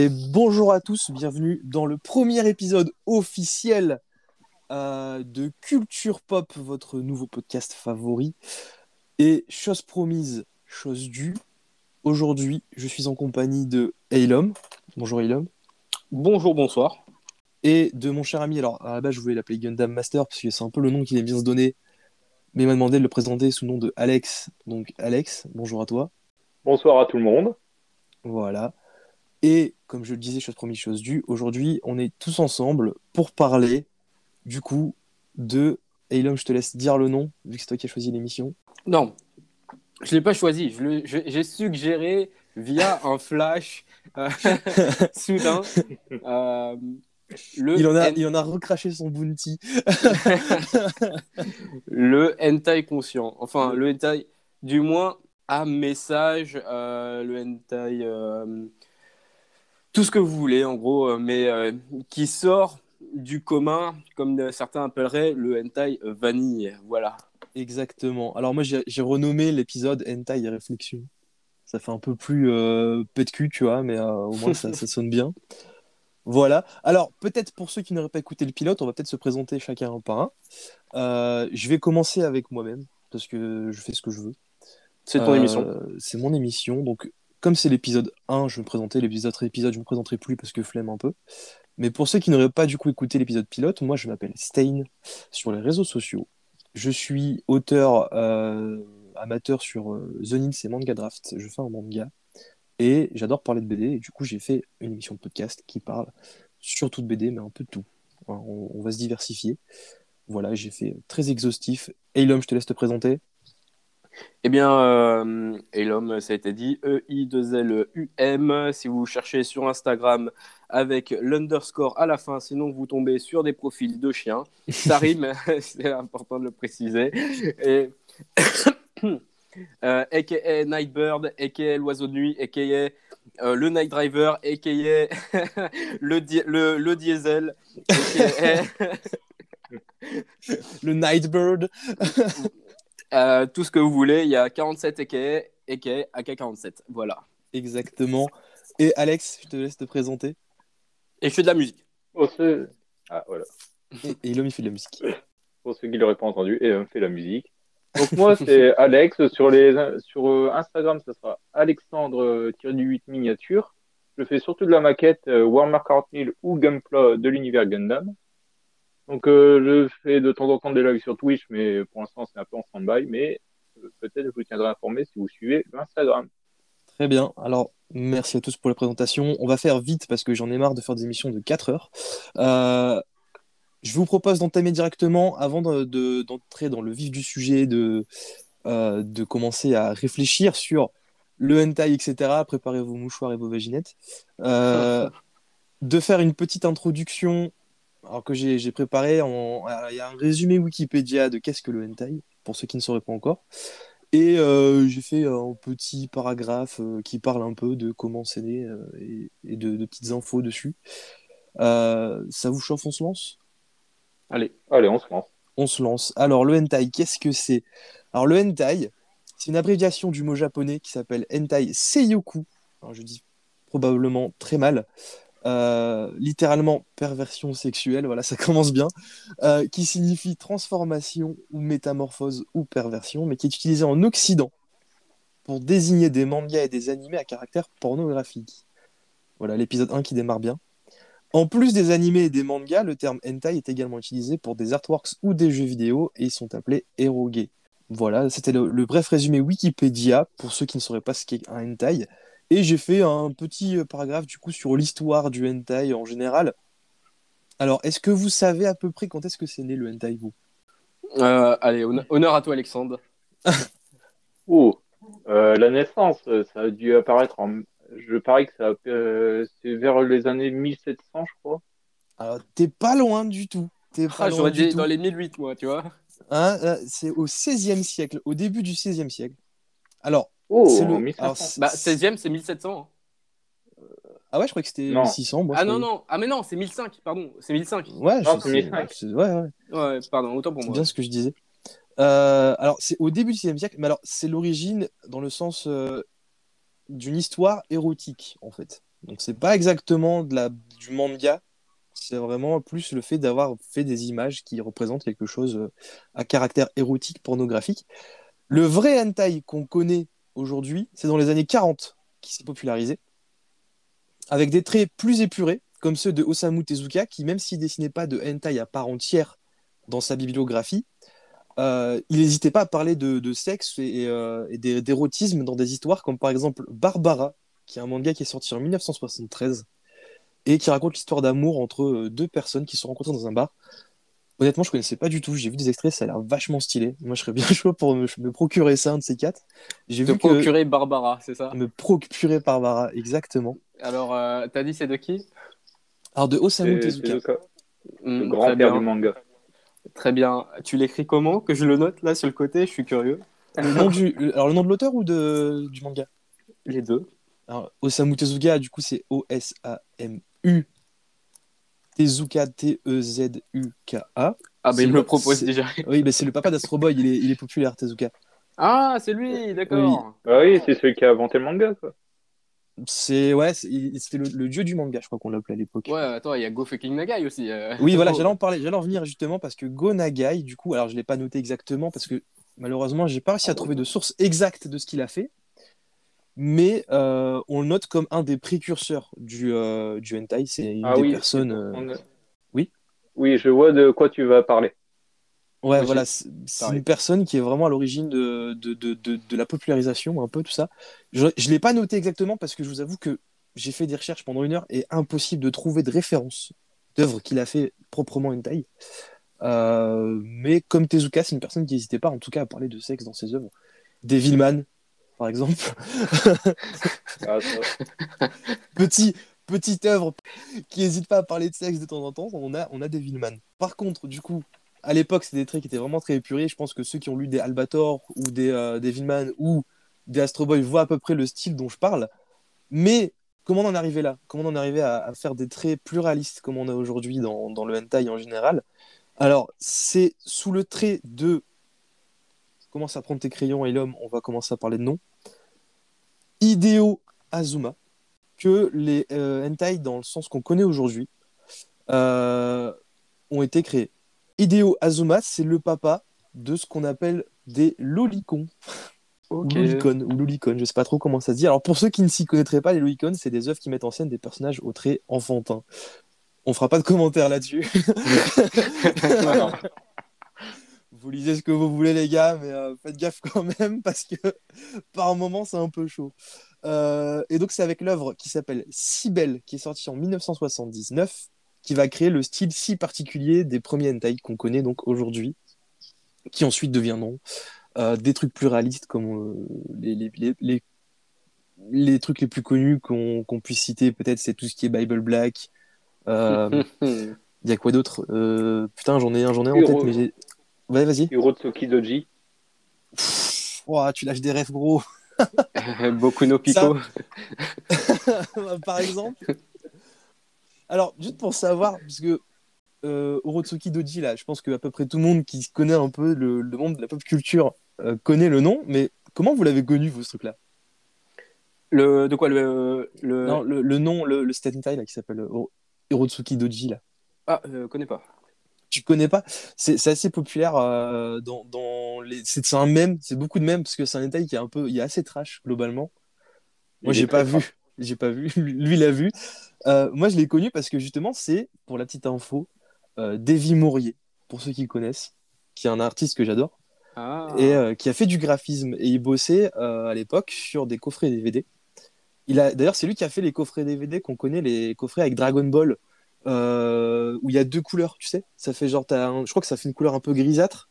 Et bonjour à tous, bienvenue dans le premier épisode officiel euh, de Culture Pop, votre nouveau podcast favori. Et chose promise, chose due, aujourd'hui je suis en compagnie de Eilom. Bonjour Eilom. Bonjour, bonsoir. Et de mon cher ami, alors à la base je voulais l'appeler Gundam Master parce que c'est un peu le nom qu'il aime bien se donner, mais il m'a demandé de le présenter sous le nom de Alex. Donc Alex, bonjour à toi. Bonsoir à tout le monde. Voilà. Et comme je le disais, chose promise, chose due, aujourd'hui, on est tous ensemble pour parler, du coup, de. Eilom, je te laisse dire le nom, vu que c'est toi qui as choisi l'émission. Non, je ne l'ai pas choisi. J'ai suggéré via un flash euh, soudain. euh, le, Il en, a, il en a recraché son bounty. le hentai conscient. Enfin, le hentai, du moins, à message, euh, le hentai, tout ce que vous voulez, en gros, euh, mais euh, qui sort du commun, comme certains appelleraient le hentai vanille. Voilà. Exactement. Alors, moi, j'ai renommé l'épisode Hentai et Réflexion. Ça fait un peu plus euh, de cul, tu vois, mais euh, au moins ça, ça sonne bien. Voilà. Alors, peut-être pour ceux qui n'auraient pas écouté le pilote, on va peut-être se présenter chacun un par un. Euh, je vais commencer avec moi-même, parce que je fais ce que je veux. C'est ton Euh, émission. C'est mon émission. Donc, comme c'est l'épisode 1, je me présenter. L'épisode épisode, je me présenterai plus parce que flemme un peu. Mais pour ceux qui n'auraient pas du coup écouté l'épisode pilote, moi je m'appelle Stein sur les réseaux sociaux. Je suis auteur euh, amateur sur euh, The Nils et Manga Draft. Je fais un manga et j'adore parler de BD. Et du coup, j'ai fait une émission de podcast qui parle surtout de BD, mais un peu de tout. On, va se diversifier. Voilà, j'ai fait très exhaustif. Eilom, je te laisse te présenter. Eh bien, euh, et l'homme, ça a été dit, E E-I-2-L-U-M. Si vous cherchez sur Instagram avec l'underscore à la fin, sinon vous tombez sur des profils de chiens. Ça rime, c'est important de le préciser. Et. Euh, aka Nightbird, aka l'oiseau de nuit, aka euh, le Night Driver, aka le, di- le, le diesel, aka Le Nightbird. Euh, tout ce que vous voulez. Il y a 47 aka, aka AK47. Voilà. Exactement. Et Alex, je te laisse te présenter. Et je fais de la musique. Ceux... Ah, voilà. Et, et Eilom, il fait de la musique. Pour ceux qui l'auraient pas entendu, et on fait la musique. Donc moi, c'est Alex. Sur, les... sur euh, Instagram, ça sera Alexandre-8 miniature. Je fais surtout de la maquette euh, Warhammer 40 000 ou Gunpla de l'univers Gundam. Donc euh, je fais de temps en temps des lives sur Twitch, mais pour l'instant c'est un peu en stand-by. Mais euh, peut-être je vous tiendrai informé si vous suivez l'Instagram. Très bien. Alors, merci à tous pour la présentation. On va faire vite parce que j'en ai marre de faire des émissions de 4 heures. Euh, je vous propose d'entamer directement, avant de- de- d'entrer dans le vif du sujet, de, commencer à réfléchir sur le hentai, etc. Préparez vos mouchoirs et vos vaginettes. De faire une petite introduction alors que j'ai préparé. en- Il y a un résumé Wikipédia de qu'est-ce que le hentai, pour ceux qui ne sauraient pas encore. Et euh, j'ai fait un petit paragraphe euh, qui parle un peu de comment c'est né euh, et, et de, de petites infos dessus. Euh, ça vous chauffe, on se lance? Allez. Allez, on se lance. On se lance. Alors, le hentai, qu'est-ce que c'est? Alors, le hentai, c'est une abréviation du mot japonais qui s'appelle hentai seiyoku. Alors, je dis probablement très mal. Euh, littéralement perversion sexuelle, voilà, ça commence bien, euh, qui signifie transformation ou métamorphose ou perversion, mais qui est utilisé en Occident pour désigner des mangas et des animés à caractère pornographique. Voilà l'épisode 1 qui démarre bien. En plus des animés et des mangas, le terme hentai est également utilisé pour des artworks ou des jeux vidéo et ils sont appelés eroge. Voilà, c'était le, le bref résumé Wikipédia pour ceux qui ne sauraient pas ce qu'est un hentai. Et j'ai fait un petit euh, paragraphe du coup sur l'histoire du hentai en général. Alors, est-ce que vous savez à peu près quand est-ce que c'est né le hentai, vous? Euh, allez, hon- honneur à toi, Alexandre. Oh, euh, la naissance, ça a dû apparaître en. Je parie que ça a- euh, c'est vers les années 1700, je crois. Alors, t'es pas loin du tout. T'es pas Ah, loin J'aurais du dit tout. dans les 1008, moi, tu vois. Hein, c'est au XVIe siècle, au début du XVIe siècle. Alors, Oh, c'est le. en 1500. alors, c'est- Bah, 16e, c'est 1700. hein. Ah ouais, je crois que c'était Non. 600. Moi, ah non, non. Ah, mais non, c'est 1005, pardon. C'est 1005. Ouais, Non, je- c'est 1005. c'est- ouais, ouais. Ouais, pardon, autant pour C'est moi. bien ce que je disais. Euh, alors, c'est au début du 6 siècle, mais alors c'est l'origine dans le sens. euh, d'une histoire érotique, en fait. Donc, c'est pas exactement de la, du manga, c'est vraiment plus le fait d'avoir fait des images qui représentent quelque chose euh, à caractère érotique, pornographique. Le vrai hentai qu'on connaît aujourd'hui, c'est dans les années 40 qui s'est popularisé, avec des traits plus épurés, comme ceux de Osamu Tezuka, qui, même s'il dessinait pas de hentai à part entière dans sa bibliographie, euh, il n'hésitait pas à parler de, sexe et, euh, et d'é- d'érotisme dans des histoires comme par exemple Barbara, qui est un manga qui est sorti en 1973 et qui raconte l'histoire d'amour entre euh, deux personnes qui se sont rencontrées dans un bar. Honnêtement, je connaissais pas du tout. J'ai vu des extraits, ça a l'air vachement stylé. Moi, je serais bien chaud pour me, me procurer ça, un de ces quatre. J'ai Te vu que procurer Barbara, c'est ça? Me procurer Barbara, exactement. Alors, euh, t'as dit c'est de qui? Alors de Osamu Tezuka. Hmm, le grand-père du manga. Très bien. Tu l'écris comment? Que je le note là sur le côté, je suis curieux. Le nom du, alors le nom de l'auteur ou de, du manga? Les deux. Alors, Osamu Tezuka, du coup, c'est O-S-A-M-U. Tezuka, T-E-Z-U-K-A. Ah, bah il me le- propose déjà. Oui, mais c'est le papa d'Astro Boy, il est, il est populaire, Tezuka. Ah, c'est lui, d'accord. Ah oui, c'est celui qui a inventé le manga, quoi. C'est ouais, c'était le, le dieu du manga, je crois qu'on l'appelait à l'époque. Ouais, attends, il y a Go Fucking Nagai aussi. euh. Oui, voilà, j'allais en parler, j'allais en venir justement parce que Go Nagai, du coup, alors je l'ai pas noté exactement parce que malheureusement, j'ai pas réussi à trouver de source exacte de ce qu'il a fait, mais euh, on le note comme un des précurseurs du, euh, du hentai. C'est une Ah des oui. personnes. euh. Oui Oui, je vois de quoi tu vas parler. Ouais, Moi, voilà, c'est une personne qui est vraiment à l'origine de, de, de, de, la popularisation, un peu tout ça. Je ne l'ai pas noté exactement parce que je vous avoue que j'ai fait des recherches pendant une heure et impossible de trouver de référence d'œuvres qu'il a fait proprement hentai. Euh, mais comme Tezuka, c'est une personne qui n'hésitait pas en tout cas à parler de sexe dans ses œuvres. Devilman, par exemple. Ah, Petit, petite œuvre qui n'hésite pas à parler de sexe de temps en temps, on a, on a Devilman. Par contre, du coup, à l'époque, c'était des traits qui étaient vraiment très épurés. Je pense que ceux qui ont lu des Albator ou des euh, ou des Astro Boy voient à peu près le style dont je parle. Mais comment on en est arrivé là? Comment on en est arrivé à, à faire des traits plus réalistes comme on a aujourd'hui dans, dans le hentai en général? Alors, c'est sous le trait de. Commence à prendre tes crayons et l'homme, on va commencer à parler de nom. Hideo Azuma, que les euh, hentai, dans le sens qu'on connaît aujourd'hui, euh, ont été créés. Hideo Azuma, c'est le papa de ce qu'on appelle des lolicons. Ou lolicon, ou lolicon, je sais pas trop comment ça se dit. Alors pour ceux qui ne s'y connaîtraient pas, les lolicons, c'est des œuvres qui mettent en scène des personnages au trait enfantin. On fera pas de commentaires là-dessus. Vous lisez ce que vous voulez les gars, mais euh, faites gaffe quand même parce que par moment c'est un peu chaud. Euh, et donc c'est avec l'œuvre qui s'appelle Si Belle, qui est sortie en 1979, qui va créer le style si particulier des premiers hentai qu'on connaît donc aujourd'hui, qui ensuite deviendront euh, des trucs plus réalistes comme les, les, les, les, les trucs les plus connus qu'on puisse citer, peut-être c'est tout ce qui est Bible Black. Il y a quoi d'autre? Putain, j'en ai un, j'en ai en tête, mais j'ai. Ouais, vas-y. Hirotsuki Doji. Pff, ouah, tu lâches des rêves, gros. Beaucoup no pico. Par exemple. Alors, juste pour savoir, parce que euh, Orotsuki Doji, là, je pense que à peu près tout le monde qui connaît un peu le, le monde de la pop culture euh, connaît le nom, mais comment vous l'avez connu, vous, ce truc-là? Le, de quoi le, le... Non, le, le nom, le, le là, qui s'appelle Oro- Orotsuki Doji, là. Ah, je connais pas. Tu connais pas C'est assez populaire euh, dans, dans les. C'est un mème, c'est beaucoup de mèmes, parce que c'est un hentai qui est un peu. Il est assez trash, globalement. Moi, j'ai pas vu. J'ai pas vu. Lui, il a vu. Euh, moi, je l'ai connu parce que justement, c'est, pour la petite info, euh, Davy Maurier, pour ceux qui le connaissent, qui est un artiste que j'adore, Ah. et euh, qui a fait du graphisme. Et il bossait à l'époque sur des coffrets DVD. Il a, d'ailleurs, c'est lui qui a fait les coffrets DVD qu'on connaît, les coffrets avec Dragon Ball, euh, où il y a deux couleurs, tu sais. Ça fait genre, un- je crois que ça fait une couleur un peu grisâtre,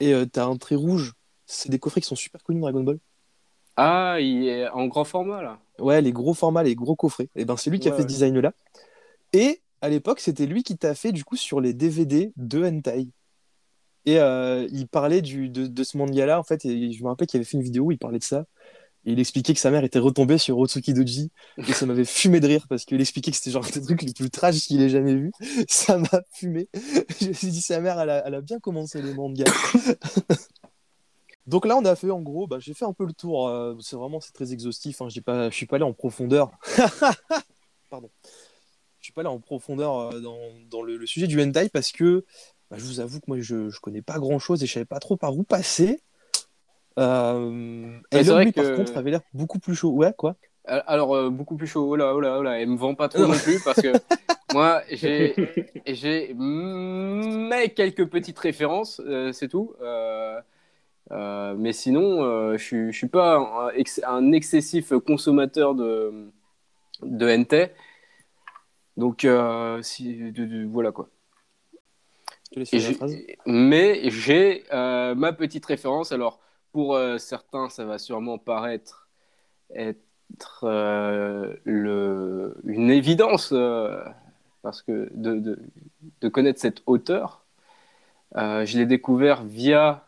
et euh, t'as un trait rouge. C'est des coffrets qui sont super connus, Dragon Ball. Ah, il est en grand format là. Ouais, les gros formats, les gros coffrets. Et ben c'est lui qui a Ouais, fait ce ouais. design-là. Et à l'époque, c'était lui qui t'a fait du coup sur les DVD de hentai. Et euh, il parlait du, de, de ce manga-là, en fait, et je me rappelle qu'il avait fait une vidéo où il parlait de ça. Il expliquait que sa mère était retombée sur Otsuki Doji. Et ça m'avait fumé de rire parce qu'il expliquait que c'était genre un des trucs les plus trash qu'il ait jamais vu. Ça m'a fumé. Je me suis dit, sa mère, elle a, bien commencé les mangas. Donc là, on a fait en gros, bah, j'ai fait un peu le tour. euh, c'est vraiment c'est très exhaustif. Hein, pas, je suis pas allé en profondeur. Pardon. Je suis pas allé en profondeur euh, dans, dans le, le sujet du hentai parce que bah, je vous avoue que moi je, je connais pas grand chose et je savais pas trop par où passer. Euh, et l'homme, par que- contre, avait l'air beaucoup plus chaud. Ouais, quoi. Alors, euh, beaucoup plus chaud. Oh là, oh là, oh là. Elle me vend pas trop Non. plus parce que moi, j'ai, j'ai mais quelques petites références, euh, c'est tout. Euh, mais sinon, je suis, pas un, ex- un excessif consommateur de, de NT. Donc, si, de- de- voilà quoi. Je te laisse Et finir la j'ai- phrase. mais j'ai ma petite référence. Alors, pour euh, certains, ça va sûrement paraître être euh, le, une évidence, euh, parce que de, de, de connaître cet auteur, euh, je l'ai découvert via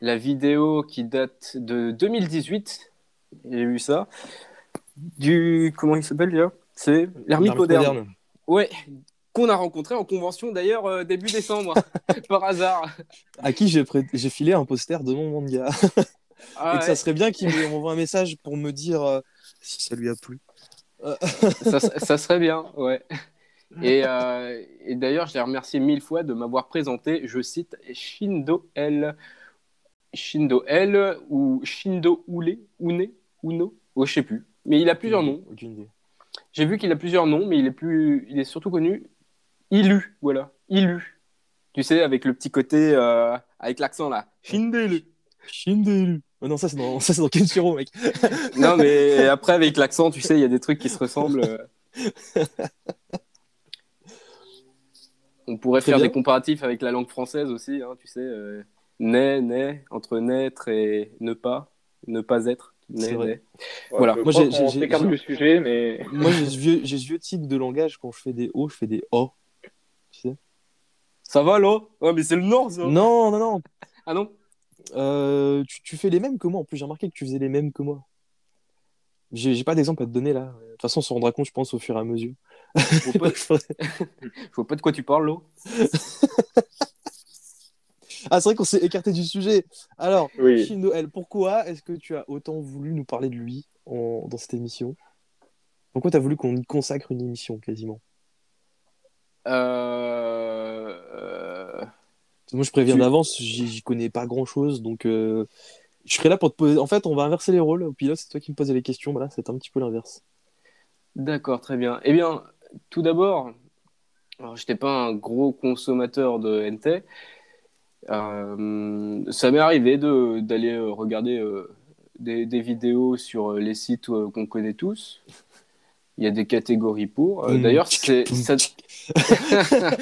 la vidéo qui date de 2018. J'ai vu ça. Du. Comment il s'appelle déjà? C'est l'ermite L'ermite moderne. Ouais, qu'on a rencontré en convention d'ailleurs euh, début décembre, par hasard. À qui j'ai prêt- j'ai filé un poster de mon manga. Ah et que ouais, ça serait bien qu'il me- m'envoie un message pour me dire euh, si ça lui a plu. ça, ça serait bien, ouais. Et, euh, et d'ailleurs, je l'ai remercié mille fois de m'avoir présenté, je cite, Shindo L. Shindo L ou Shindo Ule, Une, Uno, oh, je sais plus. Mais il a plusieurs noms. J'ai vu qu'il a plusieurs noms, mais il est, plus, il est surtout connu Ilu, voilà, Ilu. Tu sais, avec le petit côté, euh, avec l'accent là. Shindelu. Shindelu. Oh non, ça c'est dans, ça, c'est dans Kenshiro, mec. Non, mais après, avec l'accent, tu sais, il y a des trucs qui se ressemblent. euh. On pourrait Très faire bien. des comparatifs avec la langue française aussi, hein, tu sais. Euh, naît, naît, entre naître et ne pas, ne pas être. Naît, C'est vrai. naît. Ouais, Voilà. Moi, j'ai- du sujet, mais Moi, j'ai ce vieux, vieux tic de langage. Quand je fais des O, je fais des O. Ça va là? Ouais, mais c'est le Nord, ça Non, non, non. Ah non? Euh, tu, tu fais les mêmes que moi. En plus, j'ai remarqué que tu faisais les mêmes que moi. J'ai pas d'exemple à te donner là. De toute façon, on se rendra compte, je pense, au fur et à mesure. Je vois pas, je vois pas de quoi tu parles, là. ah, c'est vrai qu'on s'est écarté du sujet. Alors, oui. Pourquoi est-ce que tu as autant voulu nous parler de lui en- dans cette émission? Pourquoi tu as voulu qu'on y consacre une émission quasiment? Euh... euh, Moi, je préviens Tu- d'avance, j'y connais pas grand-chose, donc euh, je serai là pour te poser. En fait, on va inverser les rôles. Au pilote, c'est toi qui me posais les questions. Voilà, c'est un petit peu l'inverse. D'accord, très bien. Eh bien, tout d'abord, alors j'étais pas un gros consommateur de NT. Euh, ça m'est arrivé de d'aller regarder euh, des, des vidéos sur les sites qu'on connaît tous. Il y a des catégories pour. Euh, Mmh. D'ailleurs, c'est ça-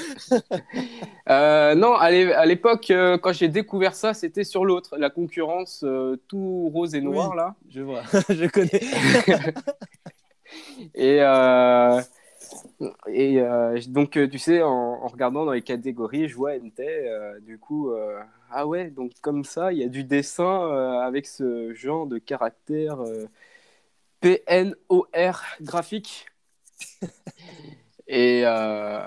Euh, non, à l'é- à l'époque, euh, quand j'ai découvert ça, c'était sur l'autre, la concurrence tout rose et noir Oui. là. Je vois, je connais. Et, et euh, donc, tu sais, en, en regardant dans les catégories, je vois NT, euh, du coup, euh, ah ouais, donc comme ça, il y a du dessin avec ce genre de caractère PNOR graphique. et, euh,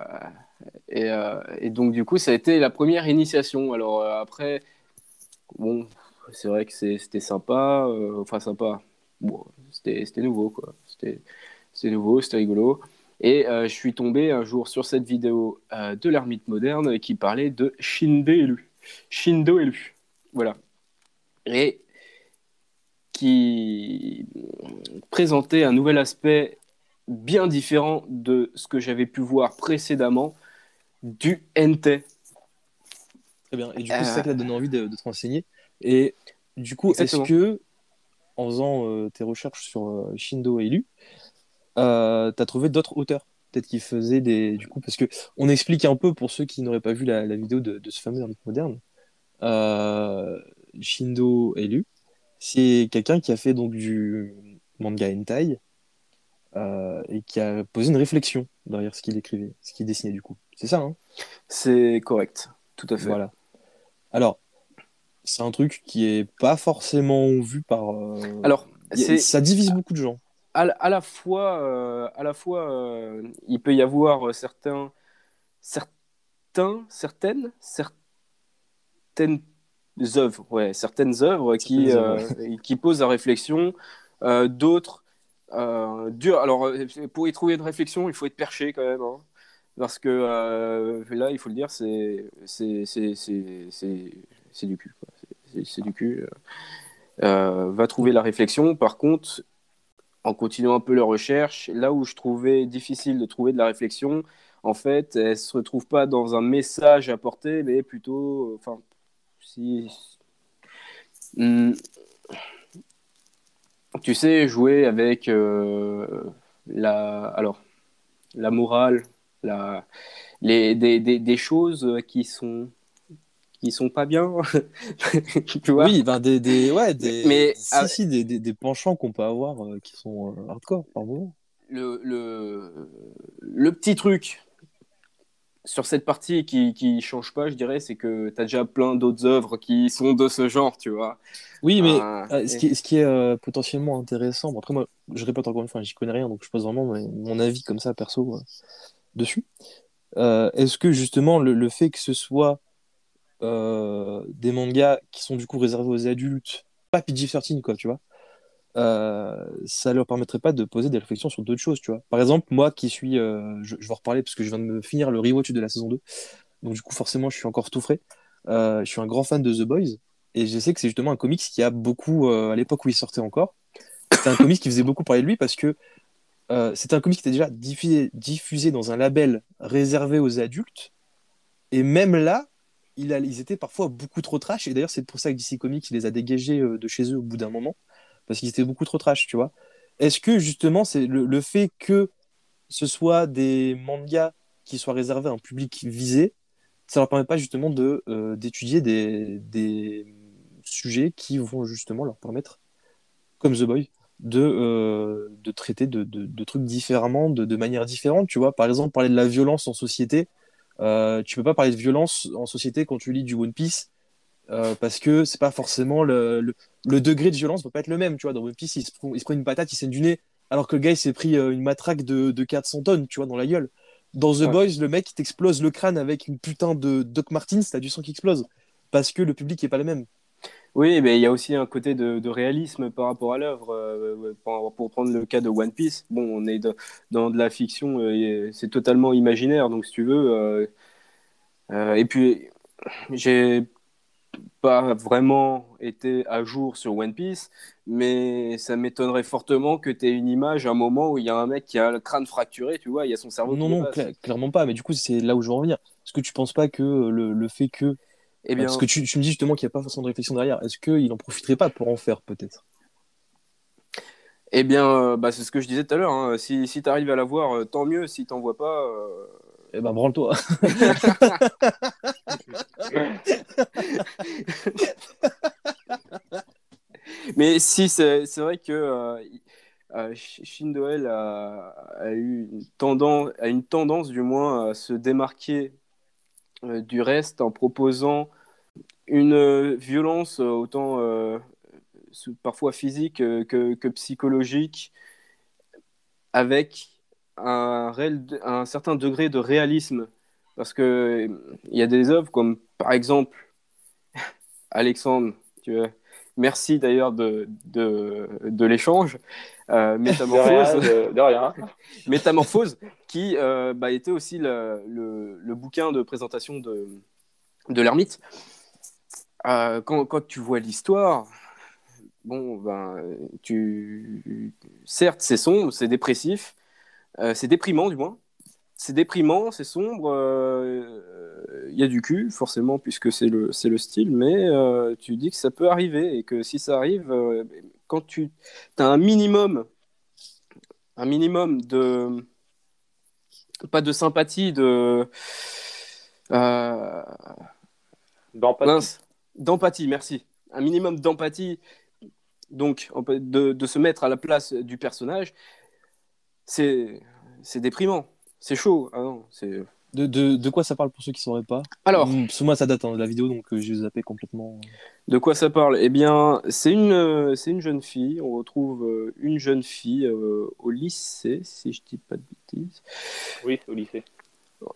et, euh, et donc, du coup, ça a été la première initiation. Alors, euh, après, bon, c'est vrai que c'était sympa, euh, enfin, sympa. C'était nouveau, quoi. C'était nouveau, c'était rigolo. Et je suis tombé un jour sur cette vidéo de l'ermite moderne qui parlait de Shindo élu. Shindo élu. Voilà. Et qui présentait un nouvel aspect bien différent de ce que j'avais pu voir précédemment du NT. Très bien. Et du coup, Euh. c'est ça qui t'a donné envie de, de te renseigner. Et du coup, est-ce que, en faisant euh, tes recherches sur euh, Shindo et Lu, t'as trouvé d'autres auteurs Peut-être qui faisaient des. Du coup, parce que on explique un peu pour ceux qui n'auraient pas vu la, la vidéo de, de ce fameux ermite moderne. Shindo Elu, c'est quelqu'un qui a fait donc du manga hentai euh, et qui a posé une réflexion derrière ce qu'il écrivait, ce qu'il dessinait du coup. C'est ça, hein? C'est correct, tout à fait. Voilà. Alors, c'est un truc qui est pas forcément vu par. euh, Alors, a- ça divise beaucoup de gens. à, la- à la fois, euh, à la fois euh, il peut y avoir certains, certains, certaines, certaines œuvres, ouais, certaines œuvres qui, euh, qui posent la réflexion, euh, d'autres euh, dures. Alors, pour y trouver une réflexion, il faut être perché quand même, hein. parce que euh, là, il faut le dire, c'est c'est du cul. C'est- C'est du cul. Euh, va trouver la réflexion. Par contre, en continuant un peu leur recherche, là où je trouvais difficile de trouver de la réflexion, en fait, elle se retrouve pas dans un message à porter, mais plutôt, enfin, si, Hmm. tu sais, jouer avec euh, la, alors, la morale, la, les, des, des, des choses qui sont qui sont pas bien, tu vois. Oui, ben des, des, ouais, des, Mais, si, ah, si, des, des, des penchants qu'on peut avoir euh, qui sont euh, hardcore par moment. le, le, le petit truc sur cette partie qui qui change pas, je dirais, c'est que tu as déjà plein d'autres œuvres qui sont de ce genre, tu vois. Oui, mais Ah, euh, ce qui est, ce qui est euh, potentiellement intéressant, bon, après moi, je répète encore une fois, j'y connais rien, donc je pose vraiment mon, avis comme ça, perso, euh, dessus. Est-ce que justement le, le fait que ce soit des mangas qui sont du coup réservés aux adultes, pas PG-13, quoi, tu vois, euh, ça leur permettrait pas de poser des réflexions sur d'autres choses, tu vois. Par exemple, moi qui suis, euh, je, je vais reparler parce que je viens de me finir le rewatch de la saison 2, donc du coup forcément je suis encore tout frais. Euh, je suis un grand fan de The Boys et je sais que c'est justement un comics qui a beaucoup, à l'époque où il sortait encore, c'était un comics qui faisait beaucoup parler de lui parce que c'était un comics qui était déjà diffusé, dans un label réservé aux adultes et même là, ils étaient parfois beaucoup trop trash et d'ailleurs c'est pour ça que DC Comics les a dégagés de chez eux au bout d'un moment parce qu'ils étaient beaucoup trop trash, tu vois. Est-ce que justement c'est le, fait que ce soit des mangas qui soient réservés à un public visé, ça leur permet pas justement euh, d'étudier des, sujets qui vont justement leur permettre, comme The Boy, de, euh, traiter de, de- trucs différemment, de, de manière différente, tu vois. Par exemple, parler de la violence en société. Euh, tu peux pas parler de violence en société quand tu lis du One Piece euh, parce que c'est pas forcément le, le, le degré de violence peut pas être le même, tu vois. Dans One Piece, il se, prend- il se prend une patate, il saigne du nez, alors que le gars il s'est pris euh, une matraque de, de 400 tonnes, tu vois, dans la gueule. Dans The Ouais. Boys, le mec il t'explose le crâne avec une putain de Doc Martens, t'as du sang qui explose parce que le public est pas le même. Oui, mais il y a aussi un côté de, de réalisme par rapport à l'œuvre. euh, pour, pour prendre le cas de One Piece, bon, on est de- dans de la fiction, euh, c'est totalement imaginaire, donc si tu veux. euh, et puis, j'ai pas vraiment été à jour sur One Piece, mais ça m'étonnerait fortement que tu aies une image à un moment où il y a un mec qui a le crâne fracturé, tu vois, il y a son cerveau Non, non, clairement pas. Mais du coup, c'est là où je veux en venir. Est-ce que tu penses pas que euh, le, le fait que. Eh bien, Parce que tu, tu me dis justement qu'il n'y a pas forcément de réflexion derrière. Est-ce qu'il en profiterait pas pour en faire, peut-être? Eh bien euh, bah, c'est ce que je disais tout à l'heure. hein. Si, si tu arrives à la voir, euh, tant mieux. Si t'en vois pas, euh, Eh ben, branle-toi. Mais si, c'est vrai que euh, euh, Shin Doel a, eu une tendance, une tendance du moins à se démarquer euh, du reste en proposant une euh, violence autant parfois physique que, que psychologique avec un, réel, un certain degré de réalisme. Parce que euh, il y a des œuvres comme par exemple Alexandre, tu vois, merci d'ailleurs de, de, de l'échange. Euh, De rien, Métamorphose, de, de rien. Métamorphose, qui euh, bah, était aussi le, le, le bouquin de présentation de, de l'ermite. Euh, quand, quand tu vois l'histoire, bon, ben, tu... certes, c'est sombre, c'est dépressif, euh, c'est déprimant du moins. C'est déprimant, c'est sombre, euh, il y a du cul, forcément, puisque c'est le, c'est le style, mais euh, tu dis que ça peut arriver et que si ça arrive, euh, quand tu as un minimum, un minimum de. pas de sympathie, de. euh, D'empathie. mince, d'empathie, merci. Un minimum d'empathie, donc de se mettre à la place du personnage, c'est c'est déprimant, c'est chaud. Ah non, c'est... De, de, de quoi ça parle pour ceux qui ne sauraient pas Alors, Mm, Parce que moi, ça date hein, de la vidéo, donc euh, j'ai zappé complètement. de quoi ça parle? Eh bien, c'est une, euh, c'est une jeune fille, on retrouve euh, une jeune fille euh, au lycée, si je dis pas de bêtises, Oui, au lycée.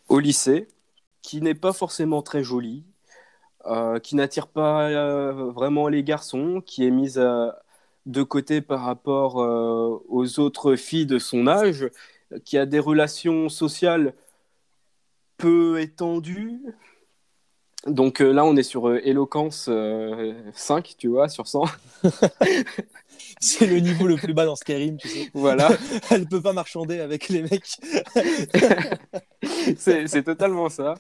au lycée, qui n'est pas forcément très jolie, euh, qui n'attire pas euh, vraiment les garçons, qui est mise de côté par rapport aux autres filles de son âge, qui a des relations sociales peu étendues. Donc là, on est sur éloquence 5, tu vois, sur 100. c'est le niveau le plus bas dans Skyrim, tu sais. Voilà. Elle peut pas marchander avec les mecs. c'est totalement ça.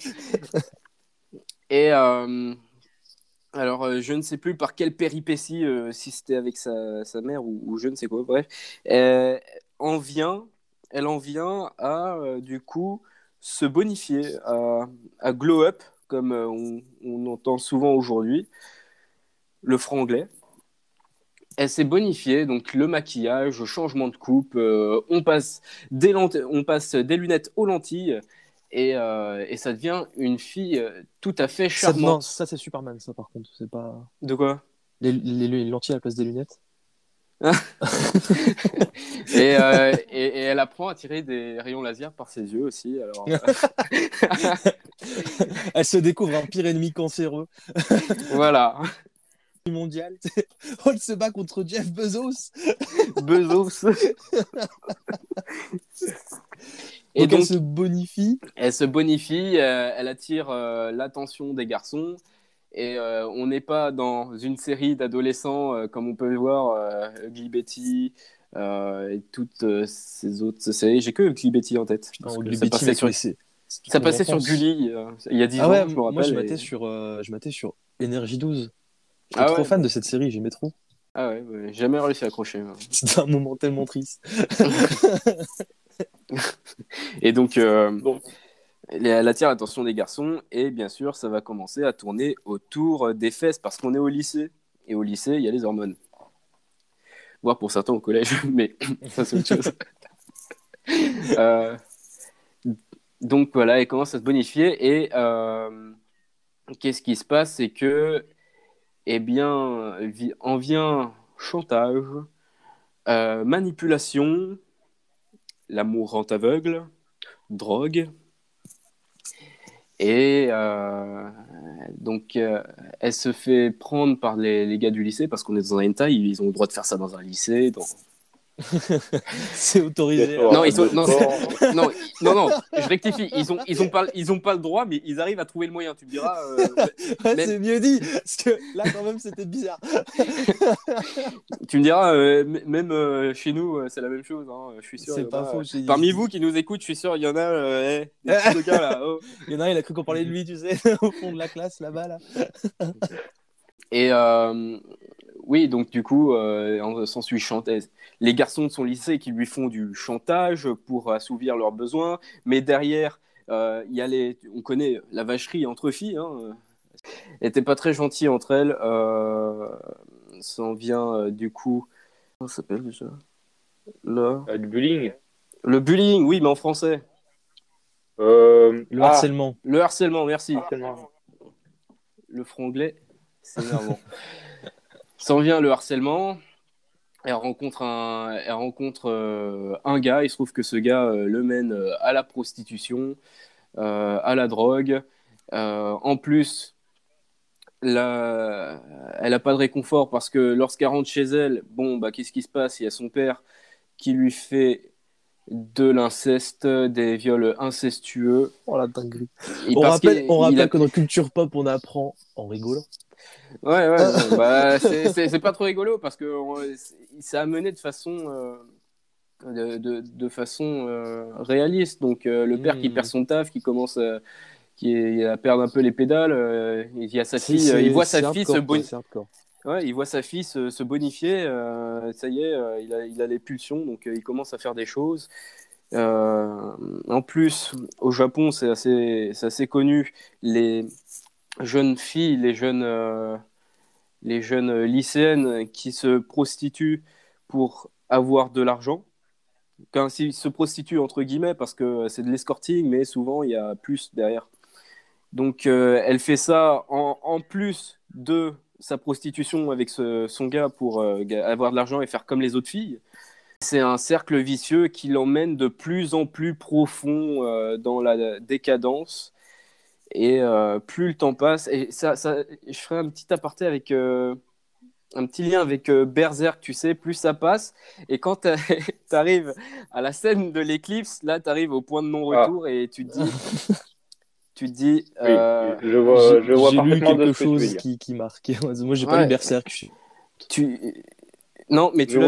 Et euh, alors, euh, je ne sais plus par quelle péripétie, euh, si c'était avec sa, sa mère ou, je ne sais quoi, bref, en vient, elle en vient à, du coup, se bonifier, à, à glow up, comme on, entend souvent aujourd'hui, le franglais. Elle s'est bonifiée, donc le maquillage, le changement de coupe, euh, on, passe des on passe des lunettes aux lentilles et, euh, et ça devient une fille euh, tout à fait charmante. Ça, ça c'est Superman, ça par contre, c'est pas. De quoi? Les, les, lentilles à la place des lunettes. et, euh, et, et, elle apprend à tirer des rayons laser par ses yeux aussi. Alors... elle se découvre un pire ennemi cancéreux. voilà mondial. On se bat contre Jeff Bezos. Bezos. Et donc, elle se bonifie. Elle se bonifie, euh, elle attire euh, l'attention des garçons. Et euh, on n'est pas dans une série d'adolescents comme on peut voir Ugly Betty et toutes ces autres séries. J'ai que Ugly Betty en tête. ça passait sur, ça passait sur Gulli il y a 10 ah ans, ouais, je me rappelle. Moi, je m'étais sur, je sur Énergie 12. Je suis ah trop fan de cette série, j'aimais trop. Ah ouais, j'ai jamais réussi à accrocher. C'était un moment tellement triste. et donc, euh, elle attire l'attention des garçons et bien sûr, ça va commencer à tourner autour des fesses parce qu'on est au lycée. Et au lycée, il y a les hormones. Voire pour certains au collège, mais ça c'est autre chose. Euh, donc voilà, elle commence à se bonifier et euh, qu'est-ce qui se passe C'est que eh bien, en vient chantage, euh, manipulation, l'amour rend aveugle, drogue. Et euh, donc, euh, elle se fait prendre par les, les, gars du lycée parce qu'on est dans un hentai, ils ont le droit de faire ça dans un lycée. Dans, c'est autorisé. Non, ils non, non, non, non, je rectifie. Ils ont, ils ont pas, ils ont pas le droit, mais ils arrivent à trouver le moyen. Tu me diras. Euh, c'est mieux dit, parce que là, quand même, c'était bizarre. tu me diras, euh, même euh, chez nous, c'est la même chose. Hein, je suis sûr. C'est pas faux. Parmi vous qui nous écoutent, je suis sûr, il y en a eh, des gars là. Oh. Il y en a, il a cru qu'on parlait de lui, tu sais, au fond de la classe là-bas là. Et oui, donc du coup, euh, s'ensuit chantaise. Les garçons de son lycée qui lui font du chantage pour assouvir leurs besoins, mais derrière, euh, il y a les, on connaît la vacherie entre filles. Hein, n'étaient pas très gentilles entre elles. Euh, ça en vient euh, du coup. Comment ça s'appelle déjà? Le... Le bullying. Le bullying, oui, mais en français. le ah. harcèlement. Le harcèlement, merci. Le franglais, c'est énervant. S'en vient le harcèlement. Elle rencontre un, elle rencontre euh, un gars. Il se trouve que ce gars euh, le mène euh, à la prostitution, à la drogue. en plus, la... elle n'a pas de réconfort parce que lorsqu'elle rentre chez elle, bon, bah, qu'est-ce qui se passe? Il y a son père qui lui fait de l'inceste, des viols incestueux. Oh la dinguerie. on rappelle, on rappelle que dans culture pop, on apprend en rigolant Ouais, ouais, bah, c'est pas trop rigolo parce que ça a mené de façon, euh, de, de, façon euh, réaliste. Donc, euh, le père qui perd hmm. son taf, qui commence qui à perdre un peu les pédales, il, y a sa fille, il voit sa fille se bonifier. Ouais, il voit sa fille se, bonifier, ça y est, il, a, il a les pulsions, donc il commence à faire des choses. en plus, au Japon, c'est assez, assez connu, les, jeunes filles, les jeunes, euh, les jeunes lycéennes qui se prostituent pour avoir de l'argent. Quand ils se prostituent entre guillemets parce que c'est de l'escorting, mais souvent il y a plus derrière. Donc euh, elle fait ça en, plus de sa prostitution avec son gars pour euh, avoir de l'argent et faire comme les autres filles. C'est un cercle vicieux qui l'emmène de plus en plus profond dans la décadence Et euh, plus le temps passe, et ça, ça, je ferai un petit aparté avec euh, un petit lien avec euh, Berserk, tu sais, plus ça passe. Et quand tu arrives à la scène de l'éclipse, là, tu arrives au point de non-retour et tu te dis. tu te dis. Oui, je vois, je vois parfaitement de quelque chose qui, qui marque. Moi, j'ai pas Ouais. lu Berserk. je- tu... Non, mais tu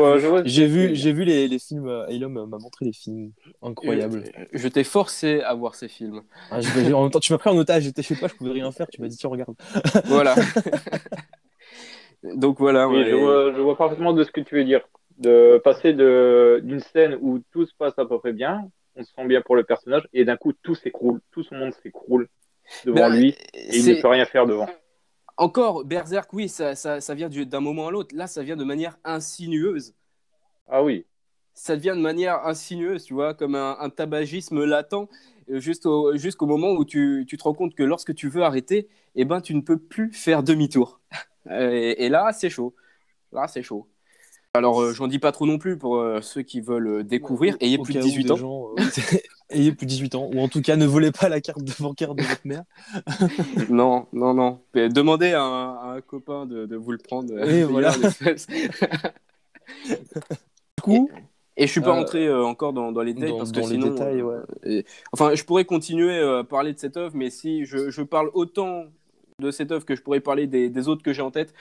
J'ai tu vu, j'ai vu les, les films. euh, Eilom m'a montré les films incroyables. Je, t'ai forcé à voir ces films. Ah, je- en même temps, tu m'as pris en otage. J'étais chez toi, je pouvais rien faire. Tu m'as dit, tiens, regarde. Voilà. Donc voilà. Ouais. je vois, je vois parfaitement de ce que tu veux dire. De passer de d'une scène où tout se passe à peu près bien, on se sent bien pour le personnage, et d'un coup tout s'écroule, tout son monde s'écroule devant Ben, lui, et il ne peut rien faire devant. Encore, Berserk, oui, ça, ça, ça vient du- d'un moment à l'autre. Là, ça vient de manière insinueuse. Ah oui, Ça vient de manière insinueuse, tu vois, comme un, un tabagisme latent, euh, jusqu'au jusqu'au moment où tu, tu te rends compte que lorsque tu veux arrêter, eh ben, tu ne peux plus faire demi-tour. Euh, Et, et là, c'est chaud. Là, c'est chaud. Alors, euh, j'en dis pas trop non plus pour euh, ceux qui veulent euh, découvrir. Ayez Au plus de cas où 18 des ans. gens, euh, ayez plus de 18 ans. Ou en tout cas, ne volez pas la carte de bancaire de votre mère. Non, non, non. Mais Demandez à un, à un copain de, de vous le prendre. euh, Oui, voilà. Du coup, Et je suis pas Euh, rentré euh, encore dans, dans les détails dans- parce que les sinon, détails, euh, ouais. et- enfin, je pourrais continuer à parler de cette œuvre, mais si je, je parle autant de cette œuvre que je pourrais parler des, des autres que j'ai en tête,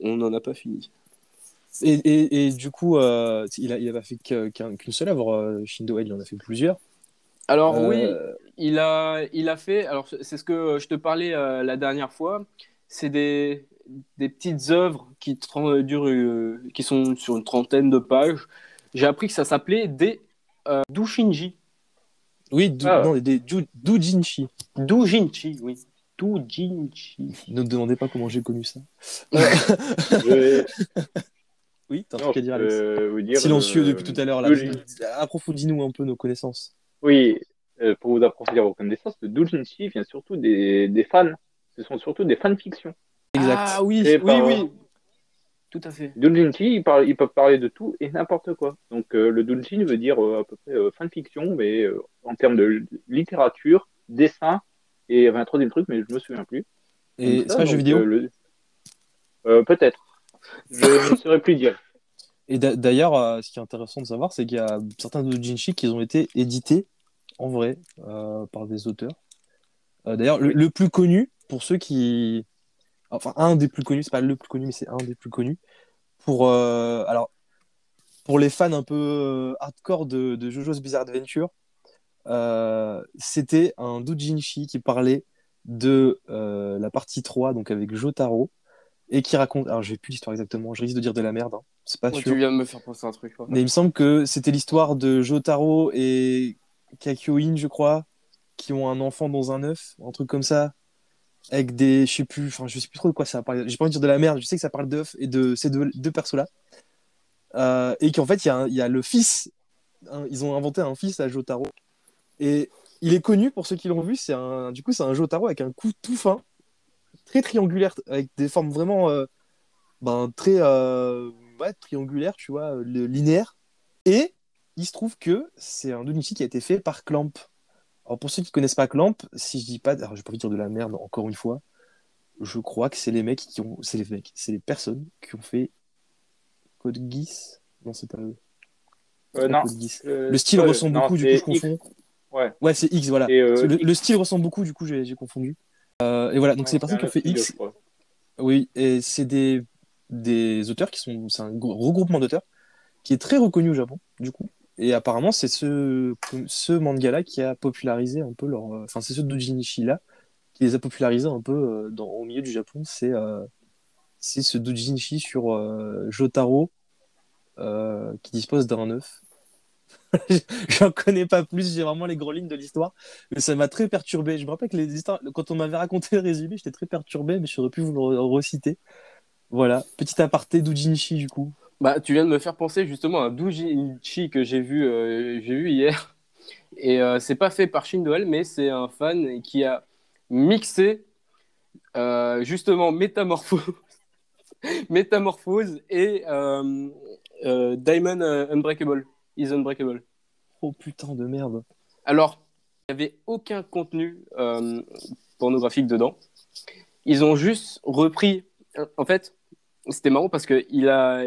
on n'en a pas fini. et, et, et du coup, euh, il a, il a pas fait qu'une seule œuvre. Shindo il en a fait plusieurs. Alors Euh, oui, il a, il a fait. Alors c'est ce que je te parlais euh, la dernière fois. C'est des, des petites œuvres qui durent, euh, qui sont sur une trentaine de pages. J'ai appris que ça s'appelait des euh, dushinji. Oui, Ah. non, des dou- doujinshi. Doujinshi, oui. Doujinshi. Ne me demandez pas comment j'ai connu ça. je, Oui, t'as un truc à je dire, Alex. Silencieux euh, depuis tout à l'heure. Approfondis-nous un peu nos connaissances. Oui, euh, pour vous approfondir vos connaissances, le doujinshi vient surtout des, des fans. Ce sont surtout des fanfictions. Exact. Ah oui, oui, par- oui. Tout à fait. Doujinshi, ils, parlent- ils peuvent parler de tout et n'importe quoi. Donc euh, le doujin veut dire euh, à peu près euh, fanfiction, mais euh, en termes de littérature, dessin, et il y avait un troisième truc, mais je me souviens plus. Et c'est ça, pas jeu donc, vidéo euh, le- Euh, Peut-être. Je ne saurais plus dire. Et d'a- d'ailleurs, euh, ce qui est intéressant de savoir, c'est qu'il y a certains doujinshi qui ont été édités en vrai euh, par des auteurs. Euh, d'ailleurs, le, plus connu, pour ceux qui. Enfin, un des plus connus, c'est pas le plus connu, mais c'est un des plus connus. Pour, alors, pour les fans un peu hardcore de, JoJo's Bizarre Adventure, c'était un doujinshi qui parlait de la partie 3, donc avec Jotaro, et qui raconte. Alors, j'ai plus l'histoire exactement, je risque de dire de la merde, hein, c'est pas sûr. tu viens de me faire penser à un truc. quoi. Mais il me semble que c'était l'histoire de Jotaro et Kakyoin, je crois, qui ont un enfant dans un œuf, un truc comme ça, avec des, je sais plus, enfin je sais plus trop de quoi ça parle. J'ai pas envie de dire de la merde, je sais que ça parle d'œuf et de ces deux, deux persos-là, Euh, et qu'en fait il y, a un- y a le fils, un- ils ont inventé un fils à Jotaro, et il est connu pour ceux qui l'ont vu, c'est un, du coup c'est un Jotaro avec un cou tout fin, très triangulaire, avec des formes vraiment, euh, ben très, euh, ouais, triangulaires, tu vois, euh, le- linéaires. Et il se trouve que c'est un Donichi qui a été fait par Clamp. Alors pour ceux qui connaissent pas Clamp, si je dis pas, alors je vais pas dire de la merde encore une fois, je crois que c'est les mecs qui ont, c'est les mecs, c'est les personnes qui ont fait Code Geass. Non, c'est pas eux. Euh, non. Euh, Le style ressemble non, beaucoup, du coup je X. confonds. Ouais. Ouais, c'est X, voilà. Le, X. le style ressemble beaucoup, du coup j'ai confondu. Et voilà, donc c'est les personnes qui ont fait X oui, et c'est des, des auteurs qui sont. C'est un regroupement d'auteurs qui est très reconnu au Japon, du coup. Et apparemment, c'est ce, ce manga-là qui a popularisé un peu leur. euh, Enfin, c'est ce doujinshi-là qui les a popularisés un peu euh, au milieu du Japon. C'est euh, c'est ce doujinshi sur euh, Jotaro euh, qui dispose d'un œuf. J'en connais pas plus, j'ai vraiment les grandes lignes de l'histoire, mais ça m'a très perturbé. Je me rappelle que les histoires, quand on m'avait raconté le résumé, j'étais très perturbé, mais j'aurais pu vous le re- reciter. Voilà, petit aparté d'Ujinshi du coup. Bah, tu viens de me faire penser justement à un doujinshi que j'ai vu, euh, j'ai vu hier. Et euh, c'est pas fait par Shindoel, mais c'est un fan qui a mixé euh, justement Métamorphose, Métamorphose et euh, Diamond Unbreakable. Is Unbreakable. Oh putain de merde. Alors, il n'y avait aucun contenu pornographiques dedans. Ils ont juste repris. En fait, c'était marrant parce que il a,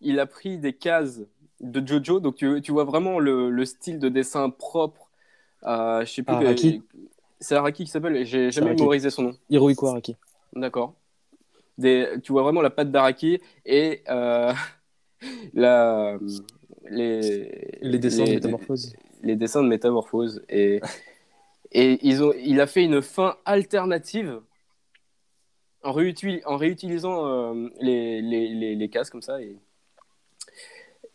il a pris des cases de Jojo. Donc tu, tu vois vraiment le, le style de dessin propre. Euh, je sais plus. Araki. C'est Araki qui s'appelle. J'ai jamais Araki. mémorisé son nom. Hirohiko Araki. D'accord. Des, tu vois vraiment la patte d'Araki et euh, la, les, Les dessins de métamorphose. les dessins de métamorphose. Et, et ils ont, il a fait une fin alternative en, réutil- en réutilisant euh, les, les, les, les cases comme ça. Et,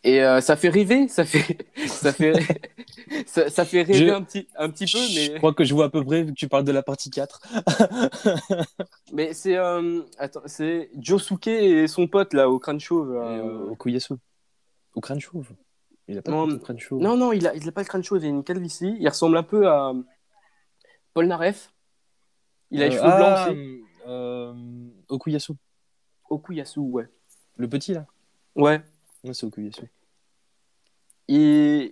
et euh, ça fait rêver, ça fait, ça fait, ça, ça fait rêver Je- un, petit, un petit peu, Je mais, crois que je vois à peu près, vu que tu parles de la partie 4. mais c'est euh, c'est Josuke et son pote là au crâne chauve. au Kuyasu. Au crâne chauve. Il a pas Non, de crâne chauve. Non, non, il a, il a pas le crâne chauve, il a une calvitie. Il ressemble un peu à Paul Naref. Il a les Euh, cheveux blancs ah, aussi. Euh, Okuyasu. Okuyasu, ouais. Le petit là? Ouais. Ouais, c'est Okuyasu. Il-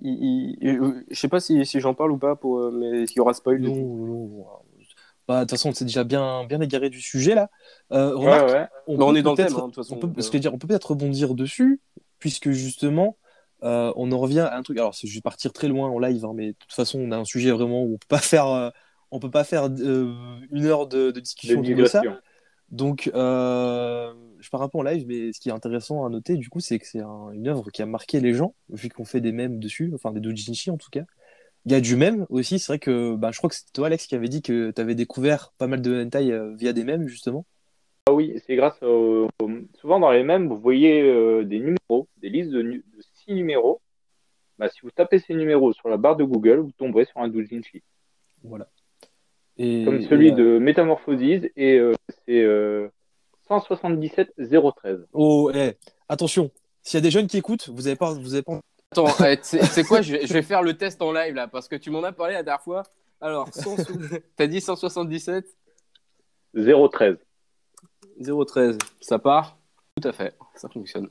il- euh, je sais pas si, si j'en parle ou pas, pour, euh, mais il y aura spoil. Non, non. Bah, De toute façon, on s'est déjà bien, bien égaré du sujet là. Euh, Ouais, remarque, ouais. on, Bah, on est dans le thème, hein, de toute façon. on peut, je dire, on peut-être rebondir dessus, puisque justement, euh, on en revient à un truc. Alors, c'est juste partir très loin en live, hein, mais de toute façon, on a un sujet vraiment où on peut pas faire, on peut pas faire euh, une heure de, discussion de ça. Donc, euh, je pars un peu en live, mais ce qui est intéressant à noter, du coup, c'est que c'est un- une œuvre qui a marqué les gens, vu qu'on fait des mèmes dessus, enfin des doujinshi en tout cas. Il y a du mème aussi, c'est vrai que bah, je crois que c'était toi, Alex, qui avait dit que tu avais découvert pas mal de hentai euh, via des mèmes, justement. Ah oui, c'est grâce au... Souvent dans les mêmes, vous voyez euh, des numéros, des listes de, nu- de six numéros. Bah, si vous tapez ces numéros sur la barre de Google, vous tomberez sur un doujinshi. Voilà. Et, Comme celui et, euh, de Métamorphoses, et euh, c'est euh, 177 013. Oh, eh, attention, s'il y a des jeunes qui écoutent, vous avez pas, vous avez pas. Attends, eh, tu sais quoi, je vais, je vais faire le test en live là, parce que tu m'en as parlé la dernière fois. Alors, 100 t'as dit 177 013. 013, ça part? Tout à fait, ça fonctionne.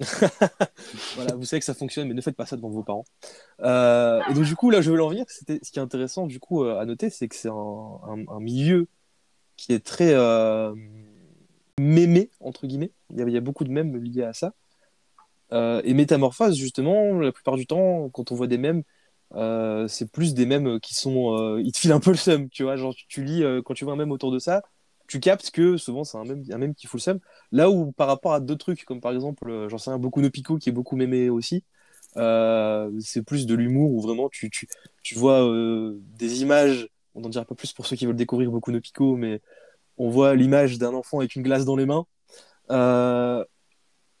Voilà, vous savez que ça fonctionne, mais ne faites pas ça devant vos parents. Euh, et donc, du coup, là, je veux en venir. Ce qui est intéressant, du coup, euh, à noter, c'est que c'est un, milieu qui est très euh, mémé, entre guillemets. Il y, a, beaucoup de mèmes liés à ça. Et Métamorphose, justement, la plupart du temps, quand on voit des mèmes, c'est plus des mèmes qui sont. ils te filent un peu le seum, tu vois. Genre, tu, tu lis, quand tu vois un mème autour de ça, tu captes que souvent, c'est un mème qui fout le seum. Là où, par rapport à d'autres trucs, comme par exemple, euh, j'en sais un, beaucoup no Pico, qui est beaucoup mémé aussi, euh, c'est plus de l'humour où vraiment tu, tu, tu vois euh, des images, on n'en dira pas plus pour ceux qui veulent découvrir beaucoup no Pico, mais on voit l'image d'un enfant avec une glace dans les mains.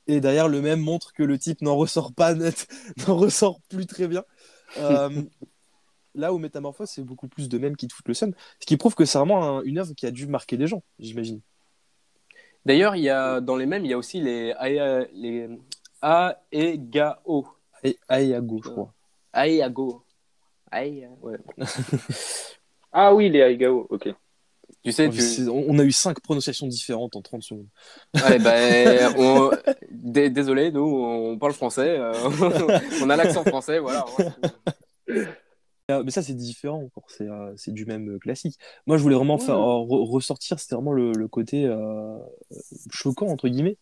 Et derrière, le même montre que le type n'en ressort pas net, n'en ressort plus très bien. Là où Métamorphose, c'est beaucoup plus de mèmes qui te foutent le seum. Ce qui prouve que c'est vraiment un- une œuvre qui a dû marquer les gens, j'imagine. D'ailleurs, il y a, dans les mêmes, il y a aussi les, A- les Aegao. Et Ayago, je crois. Aeago. Ae- ouais. Ah oui, les Aigao, ok. Tu sais, tu... C'est- On on a eu cinq prononciations différentes en 30 secondes. Ouais, ben, on- dé- Désolé, nous, on parle français. euh, on a l'accent français, voilà. Euh, Mais ça, c'est différent encore. C'est euh, c'est du même euh, classique. Moi, je voulais vraiment Ouais. faire re- ressortir, c'était vraiment le, le côté euh, choquant, entre guillemets,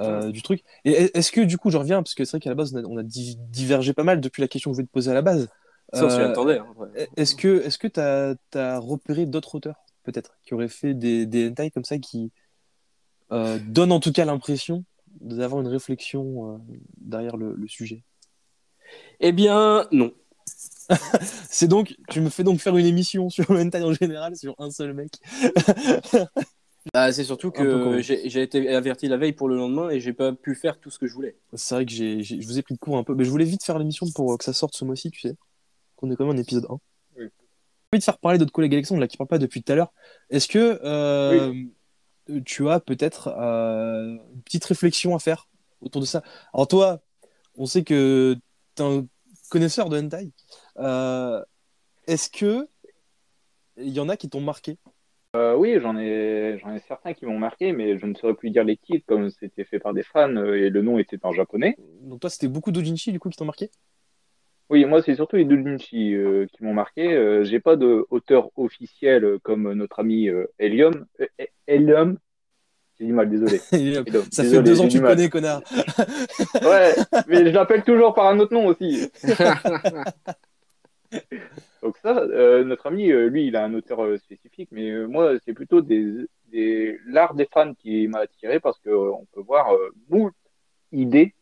euh, du truc. Et est- est-ce que, du coup, je reviens, parce que c'est vrai qu'à la base, on a, on a di- divergé pas mal depuis la question que je voulais te poser à la base. Ça, on s'y attendait. hein, ouais. Est-ce que tu as, repéré d'autres auteurs, peut-être, qui auraient fait des, des hentai comme ça qui donnent en tout cas l'impression d'avoir une réflexion derrière le, le sujet? Eh bien, non. C'est donc, tu me fais donc faire une émission sur le hentai en général, sur un seul mec. Ah, c'est surtout que j'ai été averti la veille pour le lendemain et j'ai pas pu faire tout ce que je voulais. C'est vrai que je vous ai pris de court un peu, mais je voulais vite faire l'émission pour que ça sorte ce mois-ci, tu sais. Qu'on est quand même en épisode 1. Oui. J'ai envie de faire parler d'autres collègues Alexandre là, qui parlent pas depuis tout à l'heure. Est-ce que euh, tu as peut-être euh, une petite réflexion à faire autour de ça? Alors toi, on sait que tu es un connaisseur de hentai. Euh, Est-ce que il y en a qui t'ont marqué? Euh, oui, j'en ai, j'en ai certains qui m'ont marqué, mais je ne saurais plus dire les titres comme c'était fait par des fans euh, et le nom était en japonais. Donc toi, c'était beaucoup d'Ojinshi du coup qui t'ont marqué? Oui, moi, c'est surtout les doujinshi euh, qui m'ont marqué. Euh, j'ai pas de auteur officiel comme notre ami Helium. He- Helium, j'ai du mal, désolé. Helium, Ça fait désolé, deux ans que tu connais, connard. Ouais, mais je l'appelle toujours par un autre nom aussi. Donc ça, euh, notre ami, euh, lui, il a un auteur euh, spécifique, mais moi, c'est plutôt des, des, l'art des fans qui m'a attiré parce que on peut voir moult idées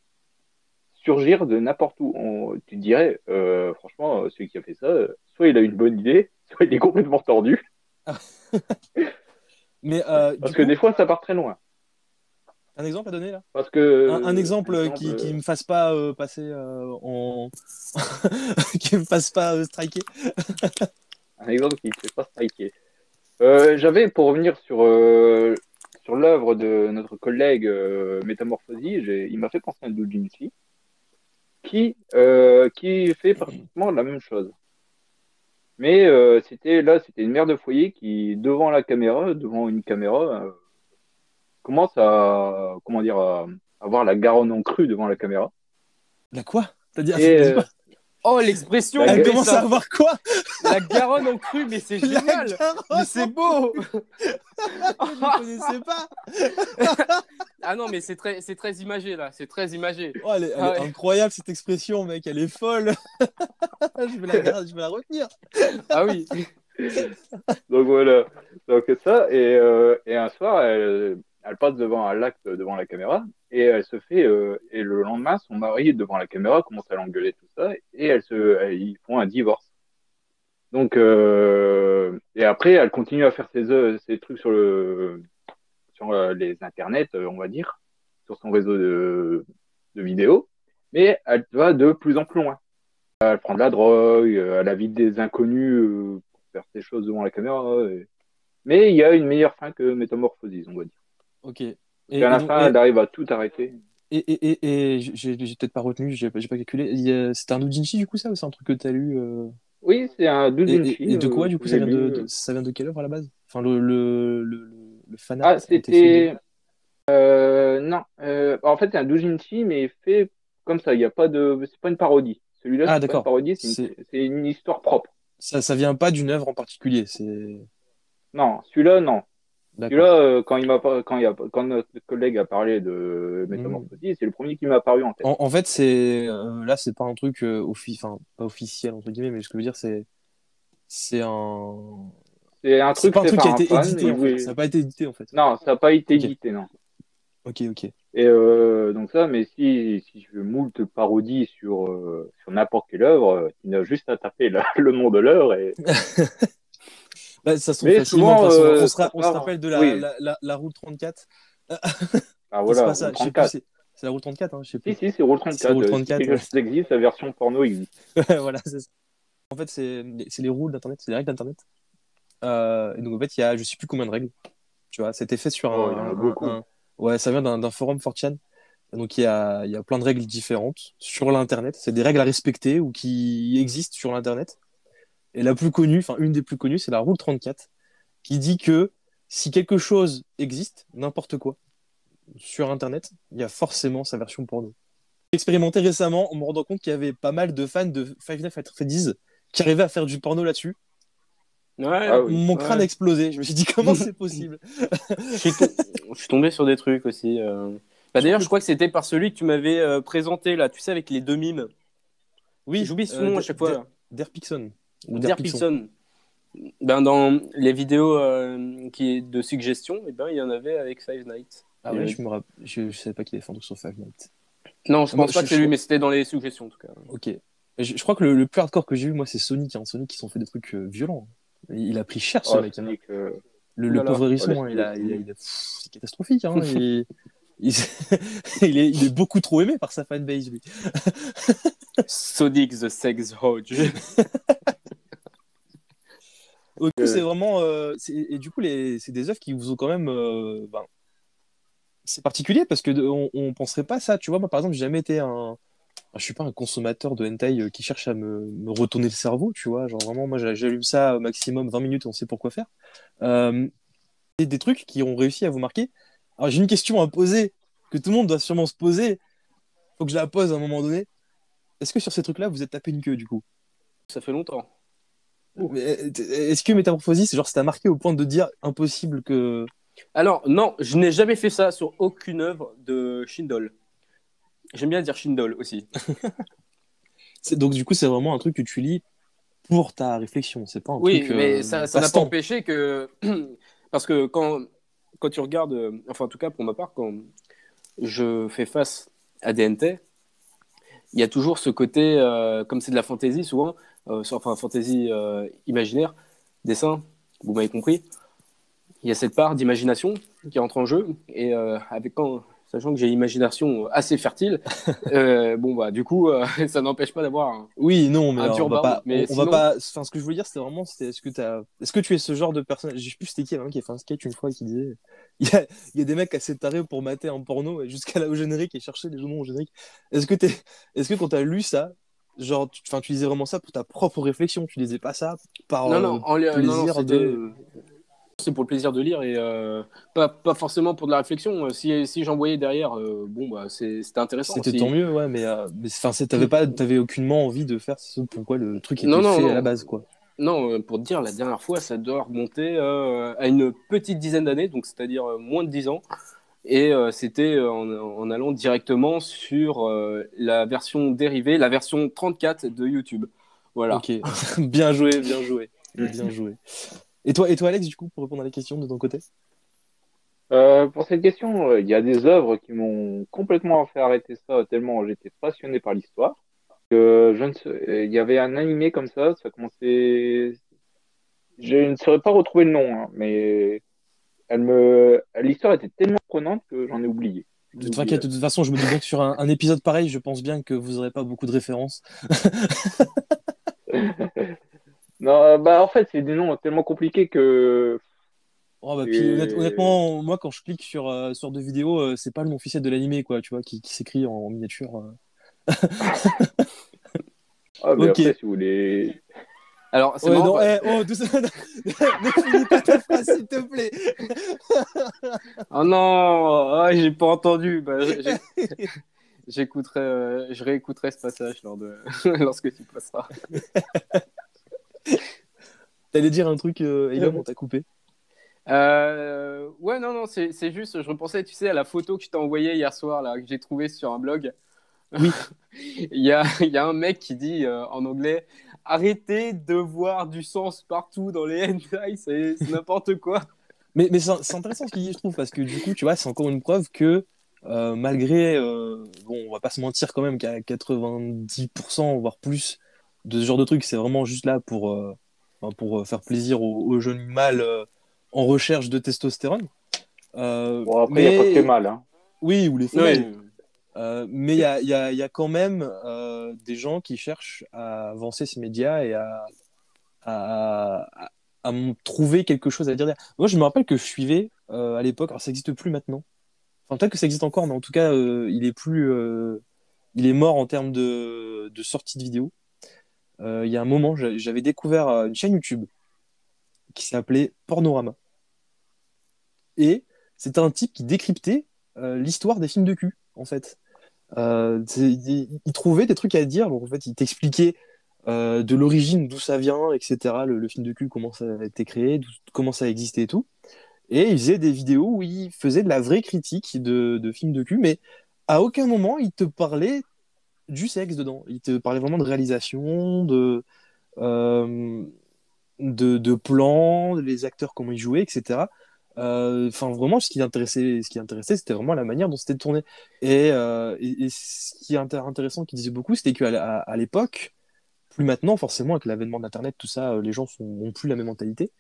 surgir de n'importe où. On, tu te dirais, euh, franchement, celui qui a fait ça, soit il a une bonne idée, soit il est complètement tordu, Mais euh, parce que coup, des fois, ça part très loin. Un exemple à donner là? Parce que un, un exemple un euh, qui, exemple, qui me fasse pas euh, passer euh, en. qui me fasse pas euh, striker. Un exemple qui ne fait pas striker. Euh, J'avais, pour revenir sur, euh, sur l'œuvre de notre collègue euh, Métamorphosie, il m'a fait penser à doujinshi qui, euh, qui fait pratiquement la même chose. Mais euh, c'était là, c'était une mère de foyer qui, devant la caméra, devant une caméra, euh, commence à, comment dire, à avoir la Garonne en crue devant la caméra. La quoi? T'as dit vas-y euh. Oh, l'expression, Elle commence ça- à avoir quoi? la Garonne en cru, mais c'est génial. Mais c'est beau. Je ne connaissais pas. Ah non, mais c'est très, c'est très imagé là, c'est très imagé. Oh, elle est, elle est Ah ouais. incroyable cette expression, mec. Elle est folle. je, vais la, garder, je vais la retenir. Ah oui. Donc voilà, donc ça, et, euh, et un soir, elle, elle passe devant un lac devant la caméra, et elle se fait, euh, et le lendemain, son mari devant la caméra commence à l'engueuler, tout ça, et elle se, ils font un divorce. Donc, euh, et après, elle continue à faire ses, ses trucs sur le, sur euh, les internets, euh, on va dire, sur son réseau de, vidéos, mais elle va de plus en plus loin. Elle prend de la drogue, euh, elle invite des inconnus euh, pour faire ses choses devant la caméra. Mais il y a une meilleure fin que Métamorphosis, on va dire. Ok. Et, Et, à la fin, elle arrive à tout arrêter. et, et, et, j'ai peut-être pas retenu, j'ai pas calculé. Y C'était un doujinshi du coup, ça, ou c'est un truc que t'as lu euh, Oui, c'est un doujinshi. et, de quoi, euh, du coup, que ça vient de, de- ça vient de quelle œuvre à la base? Enfin, le, le, le, le, le fan Ah, c'était. Euh, non, euh, en fait, c'est un doujinshi, mais fait comme ça. Il n'y a pas de. C'est pas une parodie. Celui-là, Ah, c'est pas une parodie, c'est C'est- une... c'est une histoire propre. ça, ça vient pas d'une œuvre en particulier. C'est. Non, celui-là, non. D'accord. Celui-là, euh, quand, il m'a quand, il a... quand notre collègue a parlé de Hmm. Métamorphosis, c'est le premier qui m'est apparu en tête. En, en fait, c'est euh, là, c'est pas un truc euh, offi- enfin pas officiel entre guillemets, mais ce que je veux dire, c'est c'est un C'est un c'est truc pas un fait truc qui a été fan, édité. et oui. Ça n'a pas été édité en fait. Non, ça n'a pas été édité, non. Ok, ok. Et euh, donc ça, mais si, si je veux moult parodies sur, sur n'importe quelle œuvre, tu n'as juste à taper la- le nom de l'œuvre et Bah, ça se trouve Mais souvent, façon. euh, on se, ra- ça on se part- rappelle de la, oui. la, la, la route 34. ah voilà, pas ça. Roule Je sais plus. 34. C'est la route 34. Hein, je sais Si, plus. si, c'est Roule C'est 34. Roule euh, 34, Si quelque ouais. chose existe, la version porno existe. voilà, c'est ça. En fait, c'est les rules d'internet, c'est les règles d'internet. Euh, et donc en fait, il y a je sais plus combien de règles. Tu vois, c'était fait sur Oh, un, il y en a un- beaucoup. un- ouais, ça vient d'un forum 4chan. Et Donc il y a, il y a plein de règles différentes sur l'internet. C'est des règles à respecter ou qui existent sur l'internet. Et la plus connue, enfin une des plus connues, c'est la rule 34, qui dit que si quelque chose existe, n'importe quoi, sur internet, il y a forcément sa version porno. J'ai expérimenté récemment en me rendant compte qu'il y avait pas mal de fans de Five Nights at Freddy's qui arrivaient à faire du porno là-dessus. Ouais. Ah oui. Mon crâne Ouais. a explosé. Je me suis dit comment c'est possible? Je suis, to- je suis tombé sur des trucs aussi. euh. Bah, D'ailleurs, je crois que c'était par celui que tu m'avais euh, présenté là, tu sais, avec les deux mimes. Oui, J'oublie son euh, nom à chaque fois. Derpixon. Ou Der Pixon. Ben, dans les vidéos euh, qui est de suggestions, eh ben, il y en avait avec Five Nights. Ah ouais, je me rapp- je, je savais pas qu'il avait truc sur Five Nights. Non, je Moi, pense pas je- que c'est lui, je- mais c'était dans les suggestions en tout cas. Ok. Je, je crois que le, le plus hardcore que j'ai vu, moi, c'est Sonic. Hein. Sonic, qui sont fait des trucs euh, violents. Il, il a pris cher, ce Oh, mec. hein. Euh, Le, le Oulala. pauvre hérisson, Oh, hein, il a, tomber. il a- il a- pff, c'est catastrophique. Hein. il, il, il est, il est beaucoup trop aimé par sa fanbase, lui. Sonic the Sex Hodge. Du coup, Euh. c'est vraiment. euh, et du coup, c'est des œuvres qui vous ont quand même. euh, ben, c'est particulier parce que de- on, on penserait pas ça. Tu vois, moi, par exemple, j'ai jamais été un. Je suis pas un consommateur de hentai qui cherche à me, me retourner le cerveau, tu vois. Genre, vraiment, moi, j'a- j'allume ça au maximum 20 minutes et on sait pourquoi faire. Euh, et des trucs qui ont réussi à vous marquer. Alors, j'ai une question à poser que tout le monde doit sûrement se poser. Faut que je la pose à un moment donné. est-ce que sur ces trucs-là, vous êtes tapé une queue du coup? Ça fait longtemps. Mais, euh, Est-ce que Métamorphosis, genre, ça t'a marqué au point de dire impossible que. Alors, non, je n'ai jamais fait ça sur aucune œuvre de Shindol. J'aime bien dire Shindol aussi. Donc, du coup, c'est vraiment un truc que tu lis pour ta réflexion. C'est pas un Oui, truc. mais euh, ça ça n'a pas empêché que. Parce que quand, quand tu regardes. euh, Enfin, en tout cas, pour ma part, quand je fais face à DNT, il y a toujours ce côté. euh, comme c'est de la fantaisie, souvent. Euh, enfin, fantaisie euh, imaginaire, dessin, vous m'avez compris. Il y a cette part d'imagination qui entre en jeu. Et euh, avec quand. Sachant que j'ai une imagination assez fertile, euh, bon bah du coup euh, ça n'empêche pas d'avoir un, Oui, non, mais alors, on va pas. mais on, on va sinon- pas. Enfin, ce que je voulais dire, c'était vraiment, est-ce que t'as, est-ce que tu es ce genre de personne Je sais plus c'était qui, qui a fait un sketch une fois qui disait, il y a, il y a des mecs assez tarés pour mater un porno jusqu'à là au générique et chercher les noms au générique. Est-ce que t'es, est-ce que quand t'as lu ça, genre, tu, tu lisais vraiment ça pour ta propre réflexion, tu lisais pas ça par Non, euh, non, en li- non, non, plaisir de. C'est pour le plaisir de lire et euh, pas, pas forcément pour de la réflexion. Euh, Si, si j'en voyais derrière, euh, bon, bah, c'est- c'était intéressant. C'était Si- tant mieux, ouais, mais, euh, mais t'avais pas, t'avais aucunement envie de faire ce pourquoi le truc était Non, non, fait non. à la base, quoi. Non, pour te dire, la dernière fois, ça doit remonter à une petite dizaine d'années, donc c'est-à-dire moins de 10 ans. Et euh, c'était euh, en, en allant directement sur euh, la version dérivée, la version 34 de YouTube. Voilà. Ok, bien joué, bien joué, bien joué. Et toi, et toi, Alex, du coup, pour répondre à la question de ton côté? Euh, pour cette question, euh, il y a des œuvres qui m'ont complètement fait arrêter ça tellement j'étais passionné par l'histoire. Que je ne sais- il y avait un animé comme ça, ça commençait. Je ne saurais pas retrouver le nom, hein, mais elle me, l'histoire était tellement prenante que j'en ai oublié. De toute façon, je me dis bien que sur un, un épisode pareil, je pense bien que vous aurez pas beaucoup de références. Non, euh, bah en fait, c'est des noms tellement compliqués que Oh, bah, puis, honnêtement, moi, quand je clique sur, euh, sur deux vidéos, euh, c'est pas le nom officiel de l'animé, quoi, tu vois, qui, qui s'écrit en miniature. euh. Ah, mais après, si vous voulez. Alors, c'est Ouais, marrant, non, bah- eh, oh, ne finis pas ta phrase, s'il te plaît. Oh non, ah, j'ai pas entendu. Bah, J'écouterai, euh, je réécouterai ce passage lors de... lorsque tu passeras. T'allais dire un truc, euh, on t'a coupé. Euh, ouais, non, non, c'est juste, je repensais, tu sais, à la photo que je t'ai envoyée hier soir, là, que j'ai trouvée sur un blog. Oui. il, y a, il y a un mec qui dit euh, en anglais Arrêtez de voir du sens partout dans les hentai, c'est n'importe quoi. Mais, mais c'est intéressant ce qu'il dit, je trouve, parce que du coup, tu vois, c'est encore une preuve que euh, malgré, euh, bon, on va pas se mentir quand même qu'à 90%, voire plus, de ce genre de truc, c'est vraiment juste là pour, euh, pour faire plaisir aux, aux jeunes mâles euh, en recherche de testostérone. Euh, Bon, après, il n'y a pas mais- que mal. Hein. Oui, ou les femelles. Ouais. Euh, mais il y a, quand même euh, des gens qui cherchent à avancer ces médias et à, trouver quelque chose à dire. Moi, je me rappelle que je suivais euh, à l'époque, alors ça n'existe plus maintenant. Enfin, peut-être que ça existe encore, mais en tout cas, il est plus. il est mort en termes de, de sortie de vidéos. Il y a un moment, j'a- j'avais découvert une chaîne YouTube qui s'appelait Pornorama. Et c'était un type qui décryptait l'histoire des films de cul, en fait. Euh, il, trouvait des trucs à dire, donc en fait, il t'expliquait euh, de l'origine, d'où ça vient, etc. Le, film de cul, comment ça a été créé, comment ça a existé et tout. Et il faisait des vidéos où il faisait de la vraie critique de, de films de cul, mais à aucun moment il te parlait du sexe dedans. Il te parlait vraiment de réalisation, de, euh, de, de plans, les acteurs, comment ils jouaient, etc. Euh, Enfin, vraiment, ce qui intéressait, ce qui intéressait, c'était vraiment la manière dont c'était tourné. Et, euh, ce qui est intér- intéressant, qu'il disait beaucoup, c'était qu'à à, l'époque, plus maintenant, forcément, avec l'avènement d'Internet, tout ça, euh, les gens n'ont plus la même mentalité.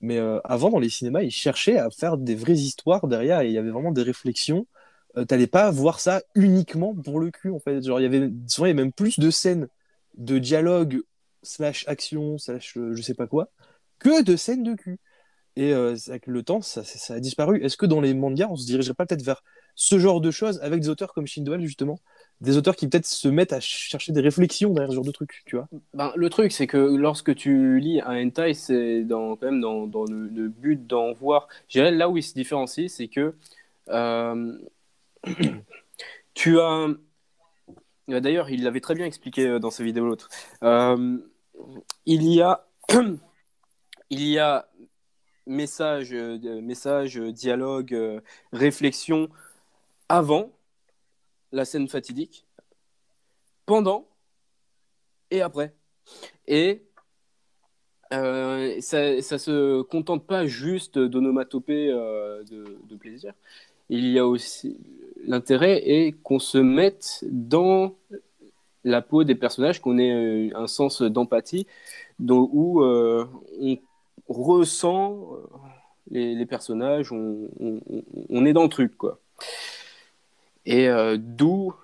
Mais avant, dans les cinémas, ils cherchaient à faire des vraies histoires derrière, et il y avait vraiment des réflexions. Euh, T'allais pas voir ça uniquement pour le cul, en fait. Genre, il y avait, souvent, il même plus de scènes de dialogue slash action slash je sais pas quoi que de scènes de cul. Et euh, avec le temps, ça, a disparu. Est-ce que dans les mangas, on se dirigerait pas peut-être vers ce genre de choses avec des auteurs comme Shindwell, justement? Des auteurs qui peut-être se mettent à chercher des réflexions derrière ce genre de trucs, tu vois? Ben, le truc, c'est que lorsque tu lis un hentai, c'est quand même dans, le, but d'en voir. Dirais là où il se différencie, c'est que euh, tu as Euh, D'ailleurs, il l'avait très bien expliqué dans sa vidéo l'autre. Il y a, il y a message, euh, message, euh, dialogue, euh, réflexion avant la scène fatidique, pendant et après. Et ça, ça se contente pas juste d'onomatopée euh, de, de plaisir. Il y a aussi l'intérêt est qu'on se mette dans la peau des personnages, qu'on ait un sens d'empathie, où on ressent euh, les, les personnages, on, on- on- on est dans le truc, quoi. Et euh, d'où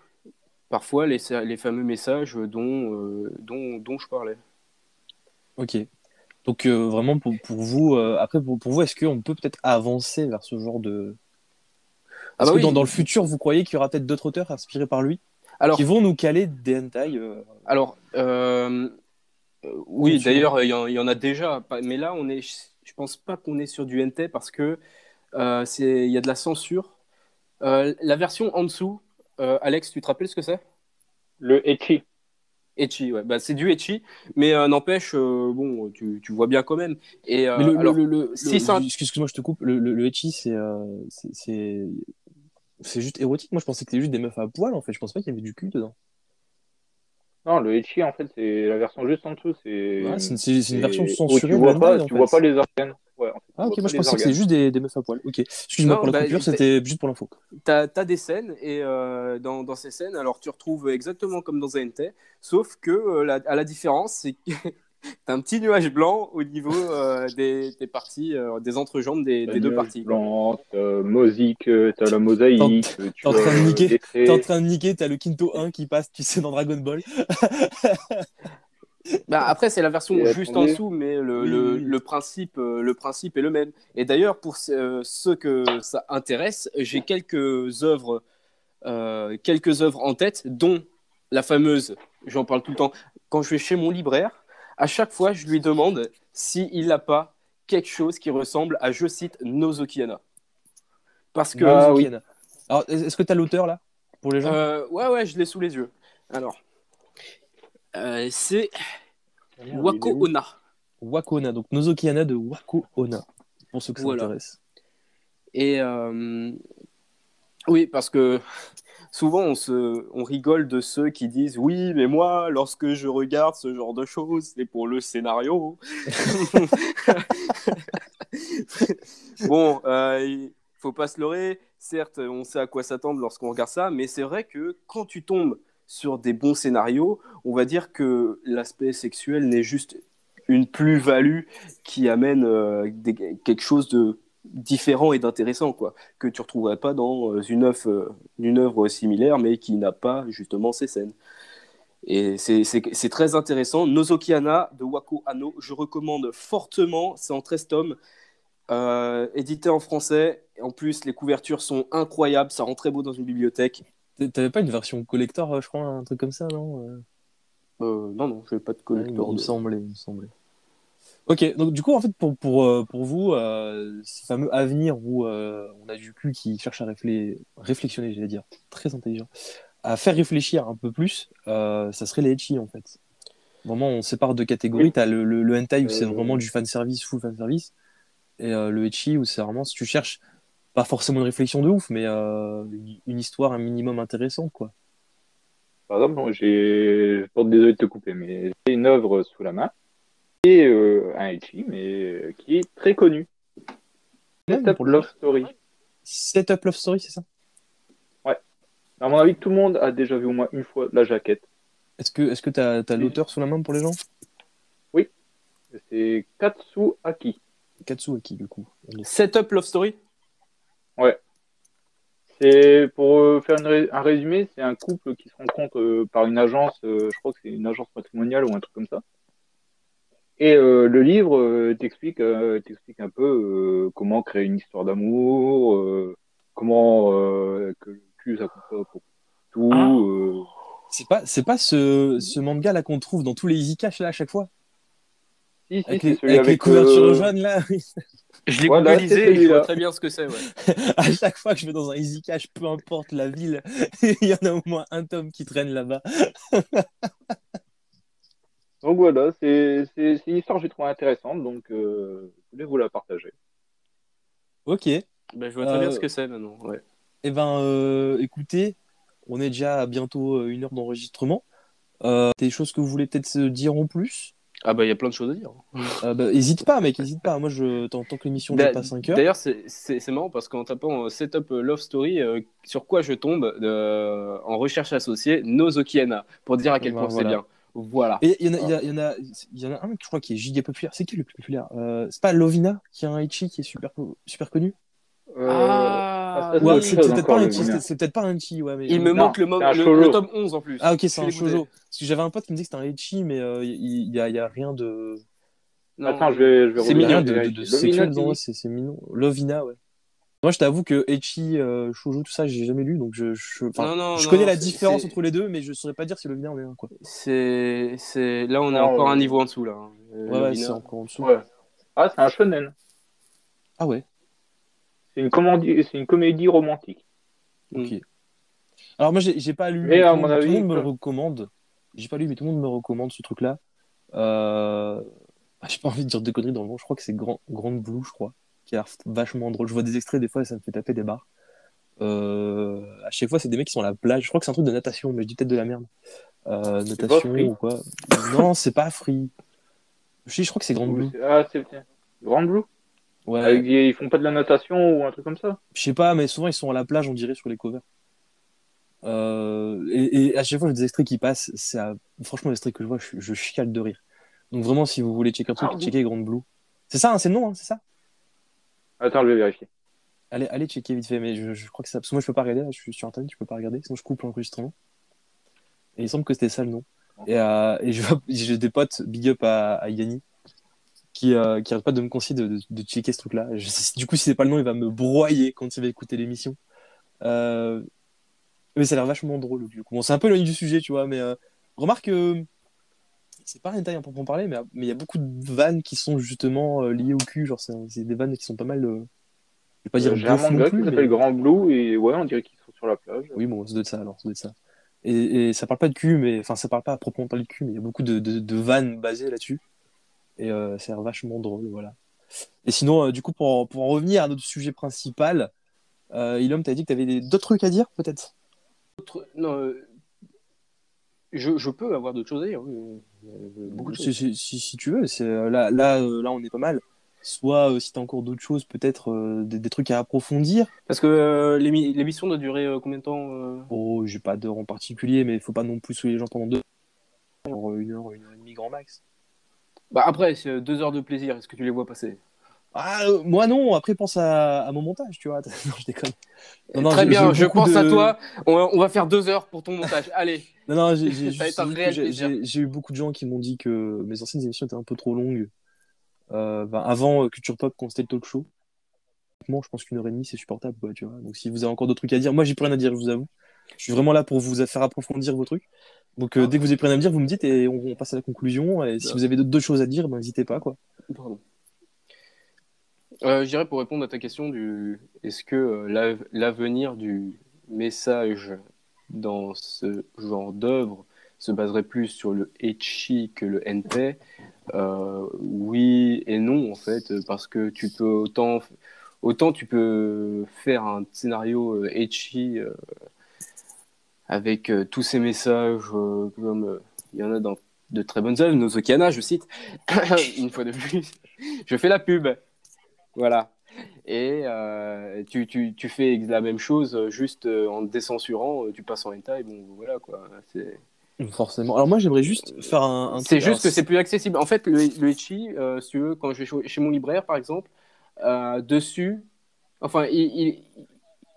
parfois les, les fameux messages dont, euh, dont, dont je parlais. Ok. Donc euh, vraiment pour, pour vous, après pour, pour vous, est-ce qu'on peut peut-être avancer vers ce genre de... Ah bah que oui. dans, dans le futur, vous croyez qu'il y aura peut-être d'autres auteurs inspirés par lui Alors, qui vont nous caler des hentai Alors, euh, oui, d'ailleurs, il y, en- il y en a déjà, mais là, on est, je pense pas qu'on est sur du NT parce que euh, c'est, il y a de la censure. Euh, la version en dessous, euh, Alex, tu te rappelles ce que c'est? Le Echi. Etchi, ouais, bah, c'est du Etchi, mais euh, n'empêche, euh, bon, tu, tu vois bien quand même. Et euh, Mais le, le- alors, le- le- si excuse-moi, je te coupe. Le, le, c'est euh, c'est- c'est c'est juste érotique. Moi, je pensais que c'était juste des meufs à poil. En fait, je pense pas qu'il y avait du cul dedans. Non, le Echi, en fait, c'est la version juste en dessous. C'est Ouais, c'est une- version censurée Tu vois pas, tu vois pas les organes. Ouais, en fait, Ah ok, moi je pensais que c'était juste des, des meufs à poil. Ok, excuse-moi pour la bah, coupure, c'était juste pour l'info. T'as as des scènes et euh, dans, dans ces scènes, alors tu retrouves exactement comme dans un NT, sauf que euh, la, à la différence, c'est que t'as un petit nuage blanc au niveau euh, des, des parties, euh, des entrejambes des, des deux parties. Blanc, t'as mosaïque, euh, t'as la mosaïque. tu t'es en train de niquer-. T'es en train de niquer, t'as le Quinto 1 qui passe, tu sais, dans Dragon Ball. Bah, après, c'est la version Et juste en dessous, mais le, Oui, le, oui. le principe, le principe est le même. Et d'ailleurs, pour ce- euh, ceux que ça intéresse, j'ai quelques œuvres, euh, quelques œuvres en tête, dont la fameuse, j'en parle tout le temps, quand je vais chez mon libraire, à chaque fois, je lui demande s'il n'a pas quelque chose qui ressemble à, je cite, Nozokiana. Parce que, Ah oui. Alors, est-ce que t'as l'auteur là Pour les gens? Euh, ouais, ouais, je l'ai sous les yeux. Alors, euh, c'est Wako Ona. Wakona, donc Nozokiana de Wako Ona, pour ceux que ça Voilà. intéresse. Et euh, oui, parce que souvent on, se, on rigole de ceux qui disent oui, mais moi, lorsque je regarde ce genre de choses, c'est pour le scénario. bon, euh, faut pas se leurrer. Certes, on sait à quoi s'attendre lorsqu'on regarde ça, mais c'est vrai que quand tu tombes sur des bons scénarios, on va dire que l'aspect sexuel n'est juste une plus-value qui amène euh, des- quelque chose de différent et d'intéressant, quoi, que tu retrouverais pas dans euh, une œuvre, euh, une œuvre similaire, mais qui n'a pas justement ces scènes. Et c'est- très intéressant. Nozokiana de Wako Ano, je recommande fortement. C'est en 13 tomes, euh, édité en français. En plus, les couvertures sont incroyables. Ça rend très beau dans une bibliothèque. T'avais pas une version collector, je crois, un truc comme ça, non Euh, non, non, je n'ai pas de ouais, il collector. me de- semblait, il me semblait. Ok, donc du coup, en fait, pour, pour, euh, pour vous, euh, ce fameux avenir où euh, on a du cul qui cherche à réflé- réflexionner, j'allais dire, très intelligent, à faire réfléchir un peu plus, euh, ça serait les etchi, en fait. Vraiment, on sépare deux catégories. Oui. T'as le, le, le hentai où c'est vraiment du fanservice, full fanservice, et le etchi où c'est vraiment si tu cherches pas forcément une réflexion de ouf, mais une, une histoire un minimum intéressante, quoi. Par exemple, j'ai, je porte désolé de te couper, mais j'ai une œuvre sous la main et euh, un Echi, mais euh, qui est très connu. Setup Love Story. Setup Love Story, c'est ça? À mon avis, tout le monde a déjà vu au moins une fois la jaquette. Est-ce que est-ce que t'as as, l'auteur sous la main pour les gens? C'est Katsu Aki. Katsuaki, du coup. On est- Setup Love Story? C'est pour euh, faire une ré- un résumé, c'est un couple qui se rencontre euh, par une agence, euh, je crois que c'est une agence matrimoniale ou un truc comme ça. Et euh, le livre euh, t'explique euh, t'explique un peu euh, comment créer une histoire d'amour, euh, comment euh, que le cul ça compte pas pour tout. Ah. euh. C'est pas, c'est pas ce, ce manga là qu'on trouve dans tous les Easy Cash là à chaque fois? Si, si, Avec les, celui avec les avec, couvertures euh, jaunes là Je l'ai Voilà, et je vois très bien ce que c'est. Ouais. à chaque fois que je vais dans un easy cash, peu importe la ville, il y en a au moins un tome qui traîne là-bas. Donc voilà, c'est c'est- c'est une histoire que j'ai trouvée intéressante, donc euh, je voulais vous la partager. Ok. Eh Ben, je vois très bien Euh, ce que c'est maintenant. Ouais. ben, euh, écoutez, on est déjà à bientôt euh, une heure d'enregistrement. Euh, des choses que vous voulez peut-être se dire en plus? Ah bah il y a plein de choses à dire. Euh, bah, Hésite pas, mec, hésite pas. Moi, je tant, tant que l'émission n'est pas 5 heures. D'ailleurs, c'est- c'est c'est marrant parce qu'en tapant euh, Setup euh, Love Story, euh, sur quoi je tombe euh, en recherche associée Nozokiana pour dire à quel Ben, point c'est voilà. bien. Voilà. Et il y, en a- il y, en a, il y en a un que je crois qui est giga populaire. C'est qui le plus populaire? Euh, C'est pas Lovina qui a un Ichi qui est super, super connu? Euh, Ah, c'est Ouais, c'est peut-être pas, peut-être pas un Ichi, ouais. Mais... Il me Non, manque le, le- le tome 11 en plus. Ah, ok, c'est un shoujo. Parce que j'avais un pote qui me disait que c'était un Ichi, mais euh, il il y, a, il y a rien de. Non, Attends, je vais, je vais C'est rien de, de, de c'est c'est mignon. Lovina, ouais. Moi, je t'avoue que Echi, euh, Shoujo, tout ça, j'ai jamais lu, donc je, je, enfin, Non, non, je connais non, la différence entre les deux, mais je saurais pas dire si Lovina en est un, quoi. C'est, c'est... Là, on est Non, encore euh, un niveau en dessous. Là. hein. Euh, Ouais, c'est encore en dessous. Ouais. Ah, c'est un shonen. Ah ouais, C'est une, comédie- c'est une comédie romantique. ok. Alors, moi, j'ai j'ai pas lu, Mais tout, à le mon monde- tout le monde me le comme- recommande. J'ai pas lu, mais tout le monde me recommande ce truc-là. Euh... ah, J'ai pas envie de dire des conneries dans le nom, je crois que c'est Grand, Grande Blue, je crois, qui a l'air vachement drôle. Je vois des extraits des fois et ça me fait taper des barres. Euh, à chaque fois, c'est des mecs qui sont à la plage. Je crois que c'est un truc de natation, mais je dis peut-être de la merde. Euh, natation Free ou quoi Non, c'est pas free. Je, je crois que c'est Grande Blue. Ah, c'est Grand Blue? Ouais, Avec des- Ils font pas de la natation ou un truc comme ça? Je sais pas, mais souvent ils sont à la plage, on dirait, sur les covers. Euh, et, et à chaque fois, j'ai des extraits qui passent. C'est à- franchement, les extraits que je vois, je, je chiale de rire. Donc vraiment, si vous voulez checker un truc, Ah oui. checkez Grande Blue. C'est ça, hein, c'est le nom, hein, c'est ça? Attends, je vais vérifier. Allez, allez checker vite fait, mais je, crois que ça. Parce que moi, je peux pas regarder, je suis sur internet, je peux pas regarder, sinon je coupe l'enregistrement. Et il semble que c'était ça le nom. Et, euh, j'ai des potes, big up à, à Yanni, qui, euh, qui arrêtent pas de me conseiller de, checker ce truc-là. Du coup, si c'est pas le nom, il va me broyer quand il va écouter l'émission. Euh, mais ça a l'air vachement drôle, du coup. Bon, c'est un peu loin du sujet, tu vois, mais remarque que c'est pas un détail pour en parler, mais mais il y a beaucoup de vannes qui sont justement euh, liées au cul. Genre, c'est des vannes qui sont pas mal. euh, je vais pas dire J'ai un manga qui mais- s'appelle Grand Blue et ouais, on dirait qu'ils sont sur la plage. oui, bon, ça doit être ça alors, ça doit être ça. Et, et ça parle pas de cul, mais enfin, ça parle pas à proprement parler de cul, mais il y a beaucoup de, de, de vannes basées là-dessus. Et euh, c'est vachement drôle, voilà. Et sinon, euh, du coup, pour, en- pour en revenir à notre sujet principal, euh, Ilom, t'as dit que t'avais d'autres trucs à dire, peut-être? Autre- Non, euh, je, je peux avoir d'autres choses à dire. oui. Euh, Beaucoup de si, choses. si, si, si tu veux, c'est, euh, là, là, euh, là, on est pas mal. Soit, si t'as encore d'autres choses, peut-être des, des trucs à approfondir. Parce que euh, l'émi- l'émission doit durer euh, combien de temps euh? Oh, j'ai pas d'heure en particulier, mais il faut pas non plus saouler les gens pendant deux heures, une heure, une heure et demie grand max. Bah après, c'est deux heures de plaisir. Est-ce que tu les vois passer? Ah, euh, moi non, après pense à, à mon montage, tu vois. non, je déconne. Non, non, Très bien, je pense à toi. On va, on va faire deux heures pour ton montage. Allez. Non, non, j'ai eu beaucoup de gens qui m'ont dit que mes anciennes émissions étaient un peu trop longues. Euh, ben, avant euh, Culture Pop, quand c'était le talk show. Honnêtement, je pense qu'une heure et demie, c'est supportable, quoi, tu vois. Donc si vous avez encore d'autres trucs à dire, moi j'ai plus rien à dire, je vous avoue. Je suis vraiment là pour vous faire approfondir vos trucs. Donc euh, dès que vous avez plus rien à me dire, vous me dites et on, on passe à la conclusion. Et si Ouais. vous avez d'autres choses à dire, ben, n'hésitez pas, quoi. Pardon. Euh, je dirais pour répondre à ta question du est-ce que euh, l'av- l'avenir du message dans ce genre d'œuvre se baserait plus sur le etchi que le hentai Euh, Oui et non en fait parce que tu peux autant autant tu peux faire un scénario euh, etchi euh, avec tous ces messages comme il y en a dans de très bonnes œuvres, Nozokiana, je cite, une fois de plus. Je fais la pub. Voilà. Et euh, tu, tu, tu fais la même chose, euh, juste euh, en te décensurant, tu passes en hentai, bon voilà quoi. Forcément. Alors moi j'aimerais juste faire un. un c'est juste que c'est plus accessible. En fait, le, le Echi, euh, si tu veux, quand je vais chez- mon libraire par exemple, euh, dessus, enfin, il, il-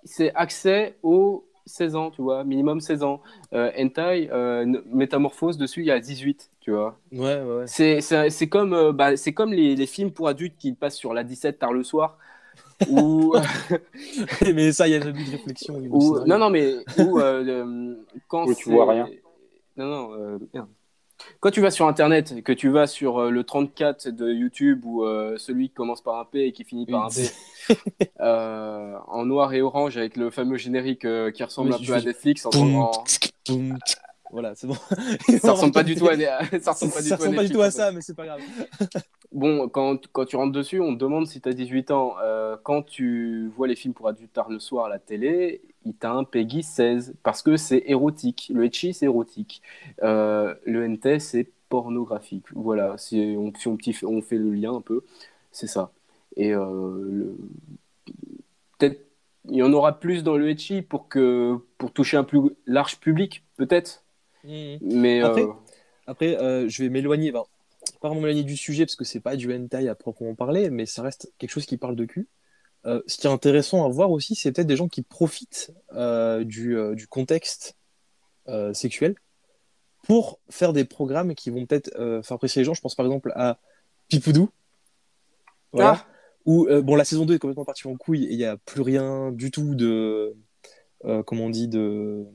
c'est accès aux 16 ans, tu vois, minimum 16 ans. Euh, hentai, euh, métamorphose, dessus, il y a 18, tu vois. Ouais, ouais. C'est, comme, euh, bah, comme les, les films pour adultes qui passent sur la 17 tard le soir. Ou, mais ça, il y a jamais eu de réflexion. ou- non, non, mais où, euh, euh, quand Où tu vois rien. Non, non, euh, merde. Quand tu vas sur Internet, que tu vas sur euh, le 34 de YouTube ou euh, celui qui commence par un P et qui finit par un P, euh, en noir et orange avec le fameux générique euh, qui ressemble Oui, un peu à Netflix. En. Voilà, c'est bon. Ça ressemble pas du tout à, ça ressemble pas du ça tout à ressemble pas du Netflix, tout à en fait. ça, mais c'est pas grave. Bon, quand, quand tu rentres dessus, on te demande si tu as 18 ans. Euh, quand tu vois les films pour adultes tard le soir à la télé, il t'a un Peggy 16 parce que c'est érotique. Le Etchi, c'est érotique. Euh, le NT, c'est pornographique. Voilà, si on, si on, petit- on fait le lien un peu, c'est ça. Et euh, peut-être il y en aura plus dans le Etchi pour, que, pour toucher un plus large public, peut-être. Mais Après, euh, Après, euh, je vais m'éloigner, ben, pas vraiment m'éloigner du sujet parce que c'est pas du hentai à proprement parler, mais ça reste quelque chose qui parle de cul. Euh, ce qui est intéressant à voir aussi, c'est peut-être des gens qui profitent euh, du, euh, du contexte euh, sexuel pour faire des programmes qui vont peut-être euh, faire apprécier les gens. Je pense par exemple à Pipoudou. Voilà. Ah, Où, euh, bon, la saison 2 est complètement partie en couille et il n'y a plus rien du tout de, euh, comment on dit, de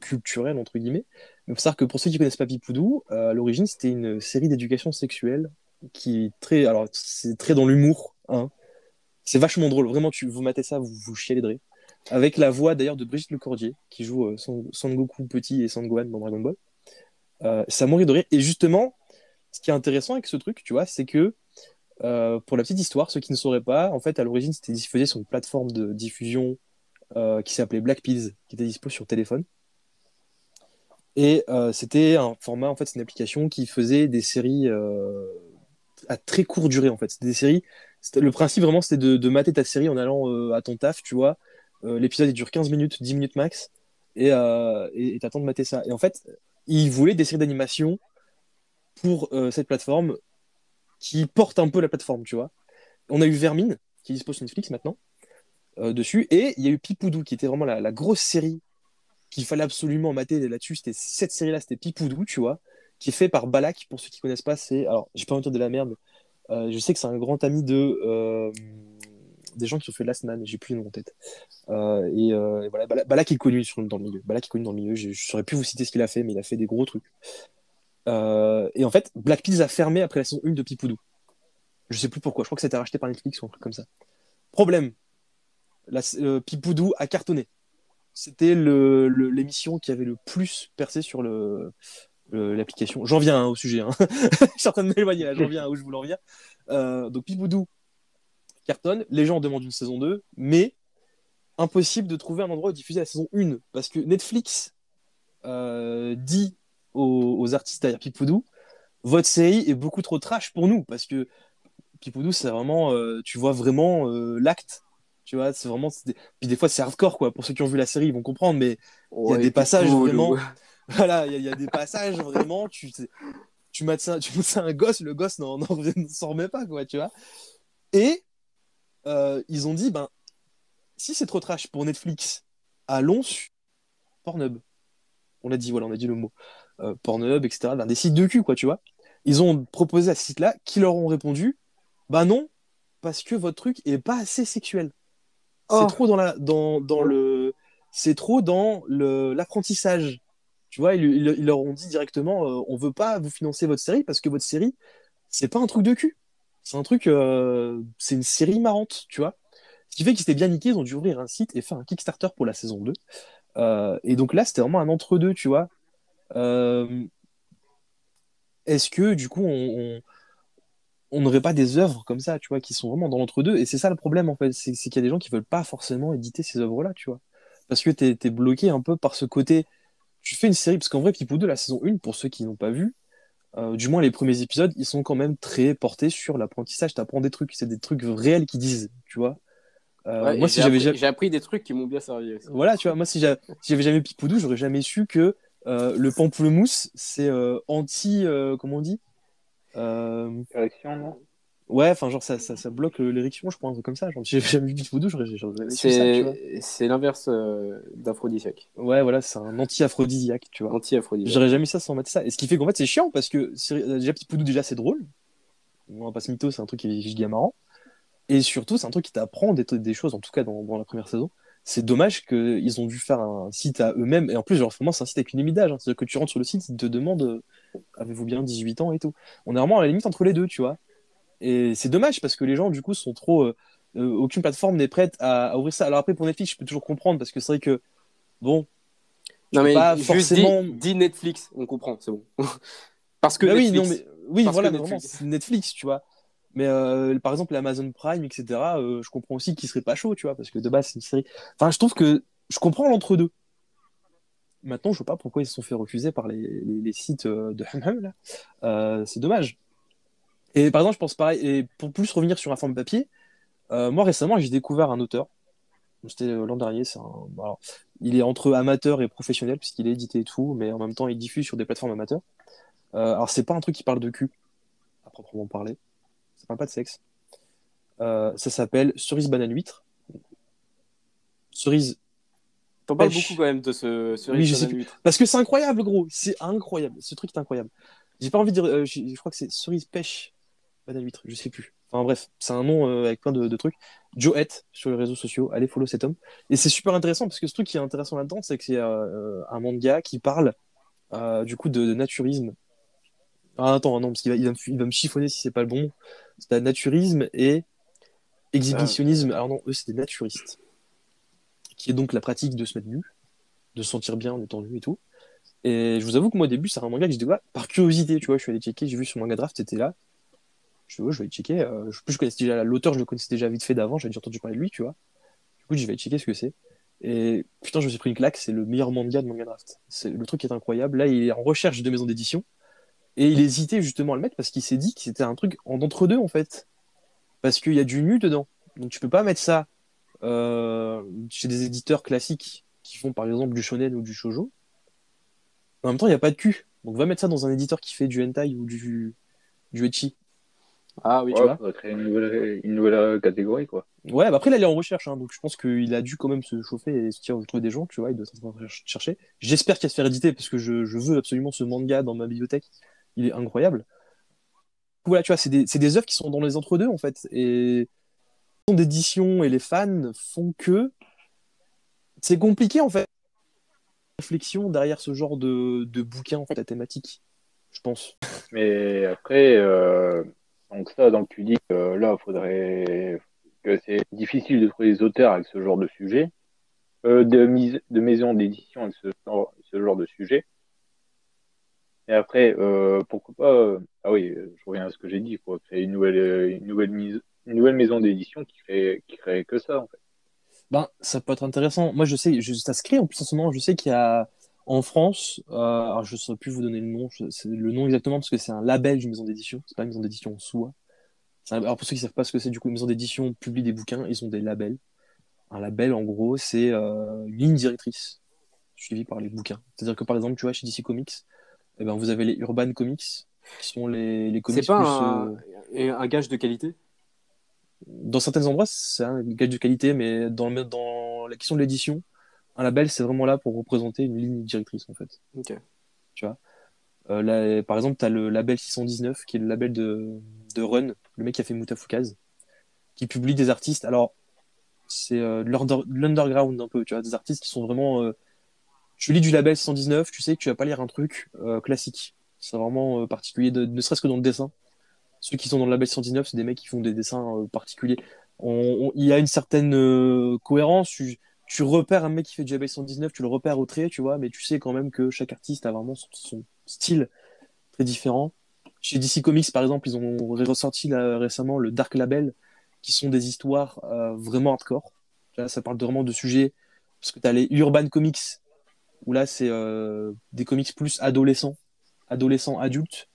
culturel, entre guillemets. Mais il que pour ceux qui connaissent pas Pipoudou, euh, à l'origine, c'était une série d'éducation sexuelle qui est très, alors, c'est très dans l'humour, hein. C'est vachement drôle, vraiment, tu, vous matez ça, vous vous rire. Avec la voix d'ailleurs de Brigitte Lecordier, qui joue euh, Son- Son Goku petit et Son Gohan dans Dragon Ball. Euh, ça mourit de rire. Et justement, ce qui est intéressant avec ce truc, tu vois, c'est que pour la petite histoire, ceux qui ne sauraient pas, en fait, à l'origine, c'était diffusé sur une plateforme de diffusion qui s'appelait Black Pills, qui était dispo sur téléphone. Et euh, c'était un format, en fait, c'est une application qui faisait des séries euh, à très courte durée, en fait. C'était des séries. Le principe, vraiment, c'était de, mater ta série en allant euh, à ton taf, tu vois. L'épisode, il dure 15 minutes, 10 minutes max. Et t'attends de mater ça. Et en fait, ils voulaient des séries d'animation pour cette plateforme qui porte un peu la plateforme, tu vois. On a eu Vermine, qui est dispo sur Netflix maintenant, dessus. Et il y a eu Pipoudou, qui était vraiment la, la grosse série qu'il fallait absolument mater là-dessus. C'était cette série-là, c'était Pipoudou, tu vois, qui est fait par Balak. Pour ceux qui connaissent pas, c'est. Alors, j'ai pas envie de dire de la merde. euh, je sais que c'est un grand ami de. euh, des gens qui ont fait Last Man, j'ai plus le nom en tête. Euh, et, voilà, Balak, Balak est connu dans le milieu. Balak connu dans le milieu. Je, je saurais plus vous citer ce qu'il a fait, mais il a fait des gros trucs. Et en fait, Black Pills a fermé après la saison 1 de Pipoudou. Je sais plus pourquoi. Je crois que c'était racheté par Netflix ou un truc comme ça. Problème. La, Pipoudou a cartonné. C'était l'émission qui avait le plus percé sur l'application. J'en viens hein, au sujet. hein. je suis en train de m'éloigner là. J'en viens où je voulais en venir. Euh, donc Pipoudou cartonne. Les gens demandent une saison 2, mais impossible de trouver un endroit où diffuser la saison 1 parce que Netflix euh, dit aux, aux artistes derrière Pipoudou votre série est beaucoup trop trash pour nous parce que Pipoudou c'est vraiment euh, tu vois vraiment euh, l'acte tu vois c'est vraiment des- puis des fois c'est hardcore quoi. Pour ceux qui ont vu la série ils vont comprendre mais il y a des passages vraiment voilà il y, a- il y a des passages vraiment tu tu mets ça tu ça un gosse le gosse n'en n'en ne s'en remet pas quoi tu vois. Et euh, ils ont dit ben si c'est trop trash pour Netflix allons sur Pornhub. On a dit voilà on a dit le mot euh, Pornhub etc ben, des sites de cul quoi tu vois. Ils ont proposé à ce site là qui leur ont répondu bah non parce que votre truc est pas assez sexuel Oh. c'est trop dans la dans, dans le c'est trop dans le l'apprentissage. Tu vois ils, ils- ils leur ont dit directement euh, on veut pas vous financer votre série parce que votre série c'est pas un truc de cul. C'est un truc euh, c'est une série marrante tu vois. Ce qui fait qu'ils étaient bien niqués ils ont dû ouvrir un site et faire un Kickstarter pour la saison 2 Euh, et donc là c'était vraiment un entre-deux tu vois. Euh, est-ce que du coup on, on on n'aurait pas des œuvres comme ça, tu vois, qui sont vraiment dans l'entre-deux. Et c'est ça le problème, en fait, c'est qu'il y a des gens qui veulent pas forcément éditer ces œuvres-là, tu vois. Parce que t'es es bloqué un peu par ce côté. Tu fais une série, parce qu'en vrai, Pipoudou, la saison 1, pour ceux qui n'ont pas vu, euh, du moins les premiers épisodes, ils sont quand même très portés sur l'apprentissage. T'apprends des trucs, c'est des trucs réels qui disent, tu vois. Euh, Ouais, moi, et si j'ai j'avais appris, jamais. j'ai appris des trucs qui m'ont bien servi aussi. Voilà, tu vois, moi, si j'a- si j'avais jamais Pipoudou, j'aurais jamais su que euh, le pamplemousse, c'est euh, anti. comment on dit? Euh, Correction, non? Ouais, enfin, genre, ça, ça, ça bloque euh, l'érection, je truc comme ça. Genre, j'avais jamais vu Pipoudou, j'aurais jamais. C'est c'est l'inverse euh, d'aphrodisiaque. Ouais, voilà, c'est un anti-aphrodisiaque, tu vois. Anti-aphrodisiaque. J'aurais jamais ça sans mettre ça. Et ce qui fait qu'en fait, c'est chiant parce que c'est- déjà, Pipoudou, déjà, c'est drôle. On va pas se mytho, c'est un truc qui est giga marrant. Et surtout, c'est un truc qui t'apprend des, des choses, en tout cas dans, dans la première saison. C'est dommage qu'ils ont dû faire un site à eux-mêmes. Et en plus, genre, vraiment, c'est un site avec une image. hein. C'est-à-dire que tu rentres sur le site, ils te demandent euh, avez-vous bien 18 ans et tout On est vraiment à la limite entre les deux, tu vois. Et c'est dommage parce que les gens, du coup, sont trop. euh, euh, aucune plateforme n'est prête à, à ouvrir ça. Alors après, pour Netflix, je peux toujours comprendre parce que c'est vrai que, bon, Non, mais pas juste forcément- dis, dis Netflix, on comprend, c'est bon. Parce que Bah oui, non, mais oui, Parce voilà, vraiment, Netflix, tu vois. Mais euh, par exemple, l'Amazon Prime, etc., euh, je comprends aussi qu'il serait pas chaud, tu vois, parce que de base, c'est une série. Enfin, je trouve que je comprends l'entre-deux. Maintenant, je vois pas pourquoi ils se sont fait refuser par les, sites euh, de Hum Hum, là. C'est dommage. Et par exemple, je pense pareil, et pour plus revenir sur un forme papier, moi récemment, j'ai découvert un auteur. C'était l'an dernier. C'est un... alors, il est entre amateur et professionnel, puisqu'il est édité et tout, mais en même temps, il diffuse sur des plateformes amateurs. Euh, alors, c'est pas un truc qui parle de cul, à proprement parler. Ça parle pas de sexe. Euh, ça s'appelle Cerise Banane Huître. Cerise. t'en parles beaucoup quand même de ce, ce Oui, je sais Banane plus. huître. Parce que c'est incroyable, gros. C'est incroyable. Ce truc est incroyable. J'ai pas envie de dire. euh, je crois que c'est Cerise Pêche Banane Huître. Je sais plus. Enfin bref, c'est un nom euh, avec plein de, de trucs. Joe Het sur les réseaux sociaux. Allez follow cet homme. Et c'est super intéressant parce que ce truc qui est intéressant là-dedans, c'est que c'est euh, un manga qui parle euh, du coup de, de naturisme. Ah, attends, non, parce qu'il va, il va, me, il va me chiffonner si c'est pas le bon. C'est de naturisme et exhibitionnisme. Alors non, eux, c'est des naturistes. Qui est donc la pratique de se mettre nu, de se sentir bien en étant nu et tout. Et je vous avoue que moi, au début, c'est un manga que j'ai découvert par curiosité, tu vois. Je suis allé checker, j'ai vu sur Manga Draft, c'était là. Je dis, ouais, je vais aller checker. Euh, je, plus, je connaissais déjà l'auteur, je le connaissais déjà vite fait d'avant, j'avais déjà entendu parler de lui, tu vois. Du coup, je vais aller checker ce que c'est. Et putain, je me suis pris une claque, c'est le meilleur manga de Manga Draft. C'est, le truc est incroyable. Là, il est en recherche de maison d'édition. Et il hésitait justement à le mettre parce qu'il s'est dit que c'était un truc en d'entre-deux, en fait. Parce qu'il y a du nu dedans. Donc tu peux pas mettre ça euh, chez des éditeurs classiques qui font par exemple du shonen ou du shoujo. En même temps, il n'y a pas de cul. Donc va mettre ça dans un éditeur qui fait du hentai ou du, du ecchi. Ah oui, Ouais, vois. faudrait créer une nouvelle, une nouvelle euh, catégorie, quoi. Ouais, bah après, là, il est en recherche, hein, donc je pense qu'il a dû quand même se chauffer et se dire, trouver des gens, tu vois, il doit être en train de cher- chercher. J'espère qu'il va se faire éditer parce que je, je veux absolument ce manga dans ma bibliothèque. Il est incroyable. Voilà, tu vois, c'est des, œuvres qui sont dans les entre-deux, en fait. Et d'édition et les fans font que c'est compliqué, en fait. Réflexion derrière ce genre de, de bouquin, en fait, à thématique, je pense. Mais après, euh, donc ça, donc tu dis que là, faudrait que c'est difficile de trouver des auteurs avec ce genre de sujet, euh, de mise, de maisons d'édition avec ce ce genre de sujet. Et après, euh, pourquoi pas euh, Ah oui, je reviens à ce que j'ai dit, quoi. Créer une nouvelle, euh, une nouvelle maison d'édition qui crée, crée que ça, en fait. Ben, ça peut être intéressant. Moi, je sais, je, ça se crée en plus en ce moment. Je sais qu'il y a en France, alors je ne saurais plus vous donner le nom, le nom exactement parce que c'est un label d'une maison d'édition. C'est pas une maison d'édition en soi. Alors pour ceux qui savent pas ce que c'est, du coup, une maison d'édition publie des bouquins, ils ont des labels. Un label, en gros, c'est une ligne directrice suivie par les bouquins. C'est-à-dire que par exemple, tu vois, chez DC Comics, eh ben, vous avez les Urban Comics, qui sont les, les comics C'est pas plus, un, euh, un gage de qualité? Dans certains endroits, c'est un gage de qualité, mais dans, le- dans la question de l'édition, un label, c'est vraiment là pour représenter une ligne directrice, en fait. Ok. Euh, là, par exemple, tu as le label 619, qui est le label de, de Run, le mec qui a fait Mutafukaz, qui publie des artistes. Alors, c'est euh, de l'under- de l'underground un peu, tu vois, des artistes qui sont vraiment. Tu lis du label 619, tu sais que tu vas pas lire un truc euh, classique. C'est vraiment euh, particulier, ne serait-ce que dans le dessin. Ceux qui sont dans le label 119, c'est des mecs qui font des dessins euh, particuliers. Il y a une certaine cohérence. Tu, repères un mec qui fait du label 119, tu le repères au trait, tu vois, mais tu sais quand même que chaque artiste a vraiment son, style très différent. Chez DC Comics, par exemple, ils ont ressorti récemment le Dark Label, qui sont des histoires vraiment hardcore. Là, ça parle vraiment de sujets, parce que tu as les Urban Comics, où là, c'est euh, des comics plus adolescents, adolescents adultes,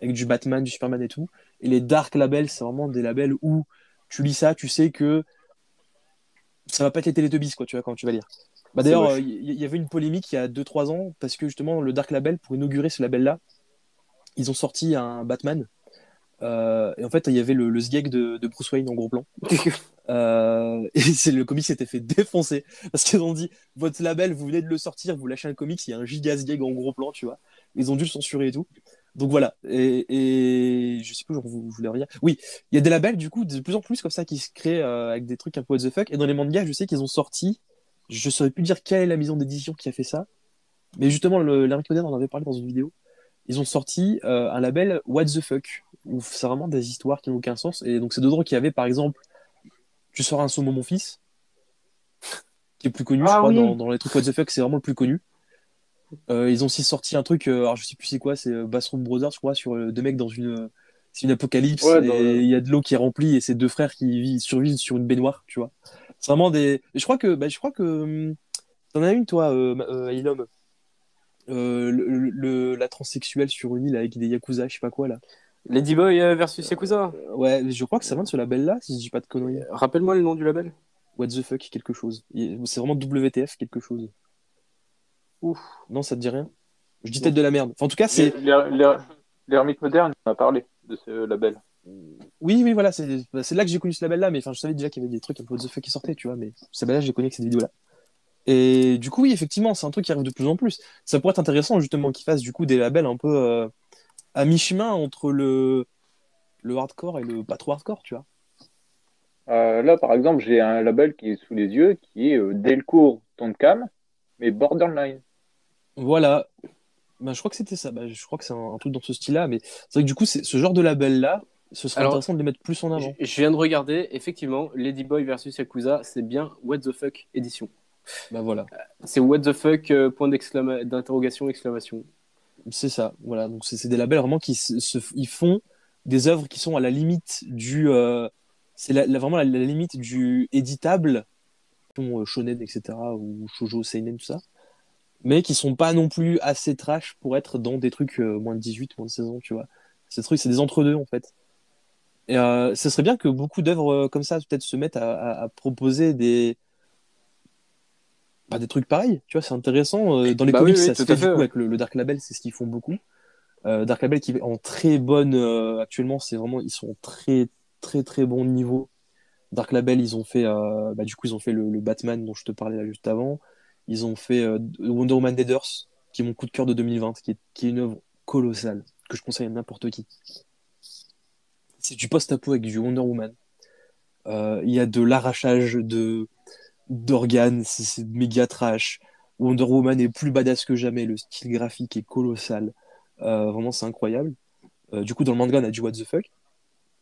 avec du Batman, du Superman et tout. Et les Dark Labels, c'est vraiment des labels où tu lis ça, tu sais que ça va pas être les Teletubbies, quoi, tu vois, quand tu vas lire. Bah, D'ailleurs, moche. euh, il y, y avait une polémique il y a 2-3 ans, parce que justement, le Dark Label, pour inaugurer ce label-là, ils ont sorti un Batman. Euh, et en fait, il y avait le, le sgeg de, de Bruce Wayne en gros plan. Euh, et le comic s'était fait défoncer parce qu'ils ont dit votre label, vous venez de le sortir, vous lâchez un comics, il y a un giga sgeg en gros plan, tu vois. Ils ont dû le censurer et tout. Donc voilà. Et, et je sais plus, vous, vous voulez dire. Oui, il y a des labels du coup de plus en plus comme ça qui se créent euh, avec des trucs un peu what the fuck. Et dans les mangas, je sais qu'ils ont sorti. Je saurais plus dire quelle est la maison d'édition qui a fait ça. Mais justement, l'Amérique moderne en avait parlé dans une vidéo. ils ont sorti euh, un label What the fuck, où c'est vraiment des histoires qui n'ont aucun sens. Et donc, c'est dedans qu'il y avait, par exemple, Tu sors un saumon, mon fils, qui est plus connu, je Ah crois, oui. dans, dans les trucs What the fuck, c'est vraiment le plus connu. Euh, ils ont aussi sorti un truc, euh, alors je sais plus c'est quoi, c'est euh, Bassroom Brothers, je crois, sur deux mecs dans une. C'est une apocalypse, Ouais, et le- il y a de l'eau qui est remplie, et c'est deux frères qui vivent, survivent sur une baignoire, tu vois. C'est vraiment des. Je crois que. Bah, je crois que. hum, T'en as une, toi, Ilom le, le- la transsexuelle sur une île avec des yakuza, je sais pas quoi là. Ladyboy euh, versus Yakuza. Euh, Ouais, je crois que ça vient de ce label-là, si je dis pas de conneries. Rappelle-moi le nom du label. What the fuck, quelque chose. C'est vraiment WTF, quelque chose. Ouf. Non, ça te dit rien Je dis peut-être de la merde. Enfin, en tout cas, c'est. L'er- l'er- L'ermite moderne on a parlé de ce label. Oui, oui, voilà, c'est bah, c'est là que j'ai connu ce label-là, mais enfin, je savais déjà qu'il y avait des trucs un peu what the fuck qui sortaient, tu vois, mais ce label-là, j'ai connu avec cette vidéo-là. Et du coup, oui, effectivement, c'est un truc qui arrive de plus en plus. Ça pourrait être intéressant, justement, qu'ils fassent du coup des labels un peu euh, à mi-chemin entre le, le hardcore et le pas trop hardcore, tu vois. Euh, là, par exemple, j'ai un label qui est sous les yeux qui est euh, Delcourt Tontcam, mais Borderline. Voilà. Ben, je crois que c'était ça. Ben, je crois que c'est un, un truc dans ce style-là, mais c'est vrai que du coup, c'est ce genre de label-là, ce serait Alors, intéressant de les mettre plus en avant. Je je viens de regarder, effectivement, Ladyboy versus Yakuza, c'est bien What the fuck édition. Ben voilà. C'est What the fuck, euh, point d'interrogation, exclamation. C'est ça, voilà. Donc c'est des labels vraiment qui se, se- ils font des œuvres qui sont à la limite du, euh, c'est la- la- vraiment la, la limite du éditable, dont, euh, shonen etc. ou shoujo seinen tout ça, mais qui sont pas non plus assez trash pour être dans des trucs euh, moins de 18, moins de 16 ans, tu vois. Ces trucs, c'est des entre-deux en fait. Et euh, ce serait bien que beaucoup d'œuvres comme ça peut-être se mettent à proposer des bah, des trucs pareils, tu vois, c'est intéressant. Euh, Dans les Bah comics, oui, oui, ça se fait du fait, coup ouais. avec le, le Dark Label, c'est ce qu'ils font beaucoup. Euh, Dark Label qui est en très bonne euh, actuellement, c'est vraiment ils sont en très très très bon niveau. Dark Label, ils ont fait euh, bah, du coup ils ont fait le, le Batman dont je te parlais là juste avant. Ils ont fait Wonder Woman Deaders, qui est mon coup de cœur de 2020, qui est, qui est une œuvre colossale que je conseille à n'importe qui. C'est du post-apo avec du Wonder Woman. Il y a de l'arrachage de d'organes, c'est c'est méga trash. Wonder Woman est plus badass que jamais, le style graphique est colossal. Euh, vraiment, c'est incroyable. Euh, du coup, dans le manga, on a du what the fuck.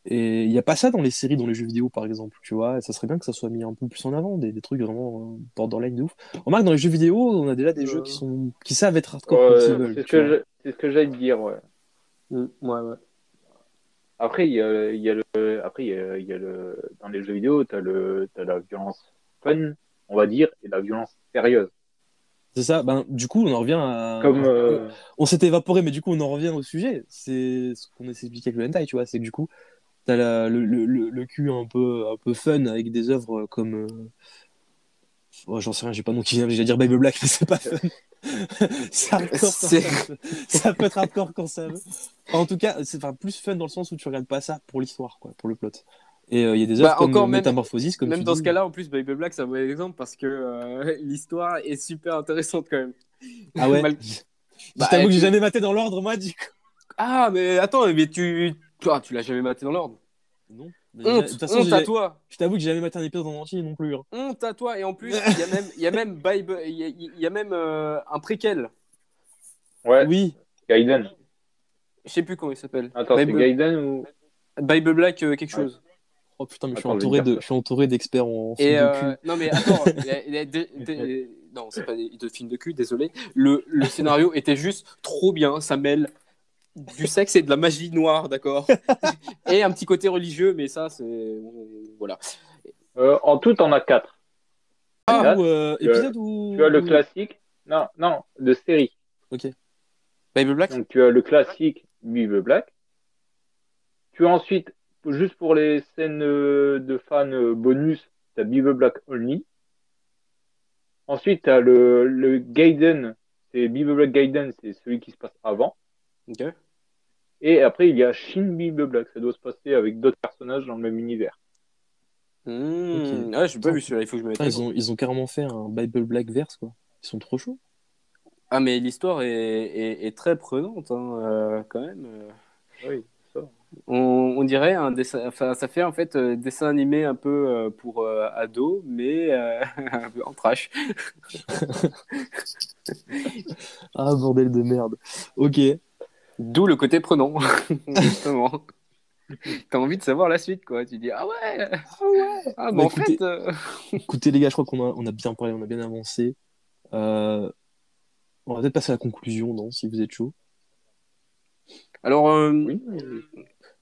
Et il n'y a pas ça dans les séries, dans les jeux vidéo, par exemple. Tu vois, ça serait bien que ça soit mis un peu plus en avant, des, des trucs vraiment euh, borderline de ouf. Remarque, dans les jeux vidéo, on a déjà des jeux qui, sont, qui savent être hardcore c'est ce tu vois. que je- c'est ce que j'allais te dire, ouais. Mm, ouais, ouais. Après, il y a, il y a le, après, y a, il y a le, dans les jeux vidéo, t'as le, t'as la violence fun, on va dire, et la violence sérieuse. C'est ça. Ben, du coup, on en revient à. Comme, euh, on s'est évaporé, mais du coup, on en revient au sujet. C'est ce qu'on essaie d'expliquer avec le hentai, tu vois. C'est que du coup, t'as la- le, le, le, le cul un peu, un peu fun avec des œuvres comme. euh, oh, J'en sais rien, j'ai pas nom qui vient, j'allais dire Bible Black, mais c'est pas fun. ça. Ça peut être hardcore quand ça veut. En tout cas, c'est enfin, plus fun dans le sens où tu regardes pas ça pour l'histoire, quoi, pour le plot. Et euh, il y a des œuvres Bah, comme encore même- Métamorphosis, comme Même tu dans dis. ce cas-là, en plus, Bible Black, c'est un bon exemple parce que euh, l'histoire est super intéressante quand même. Ah ouais. Mal- Je Bah, t'avoue que j'ai tu- jamais maté dans l'ordre, moi, du coup. Ah, mais attends, mais tu. Toi, tu l'as jamais maté dans l'ordre? Non. Honte, de toute façon, honte à j'ai- toi. je t'avoue que j'ai jamais maté un épisode en entier non plus. hein. Honte à toi. Et en plus, il y a même, il y a même, Bible, il y a, y a même euh, un préquel. ouais, Oui. Gaiden. Je sais plus comment il s'appelle. Attends, c'est Gaiden ou, Bible Black, euh, quelque chose. Oh putain, mais je suis Attends, je vais entouré de, je suis entouré d'experts en film de euh, cul. non mais attends, non c'est pas des, de films de cul, désolé. Le, le scénario était juste trop bien, ça mêle du sexe et de la magie noire, d'accord, et un petit côté religieux, mais ça c'est voilà. euh, en tout, on a quatre. Ah, ou, euh, tu as- épisode ou Tu as le ou- classique, non, non, de série. Ok. Bible Black? Donc, tu as le classique Bible Black. Tu as ensuite, juste pour les scènes euh, de fans euh, bonus, tu as Bible Black Only. Ensuite, tu as le, le Gaiden, c'est Bible Black Gaiden, c'est celui qui se passe avant. Ok. Et après, il y a Shin Bible Black, ça doit se passer avec d'autres personnages dans le même univers. Hmm, Ok. Ah, j'ai pas vu celui-là, il faut que je me mette. Ils, ont, ils ont carrément fait un Bible Black verse, quoi. Ils sont trop chauds. Ah mais l'histoire est, est, est très prenante hein, euh, quand même. Oui. On, on dirait un dessin, enfin ça fait en fait euh, dessin animé un peu euh, pour euh, ados, mais euh, un peu en trash. Ah, bordel de merde. Ok. D'où le côté prenant, justement. T'as envie de savoir la suite, quoi. Tu dis, ah ouais, Ah ouais ah, Bah, bah, en écoutez- fait, euh, Écoutez, les gars, je crois qu'on a, on a bien parlé, on a bien avancé. Euh, on va peut-être passer à la conclusion, non, si vous êtes chaud. Alors, euh, Oui.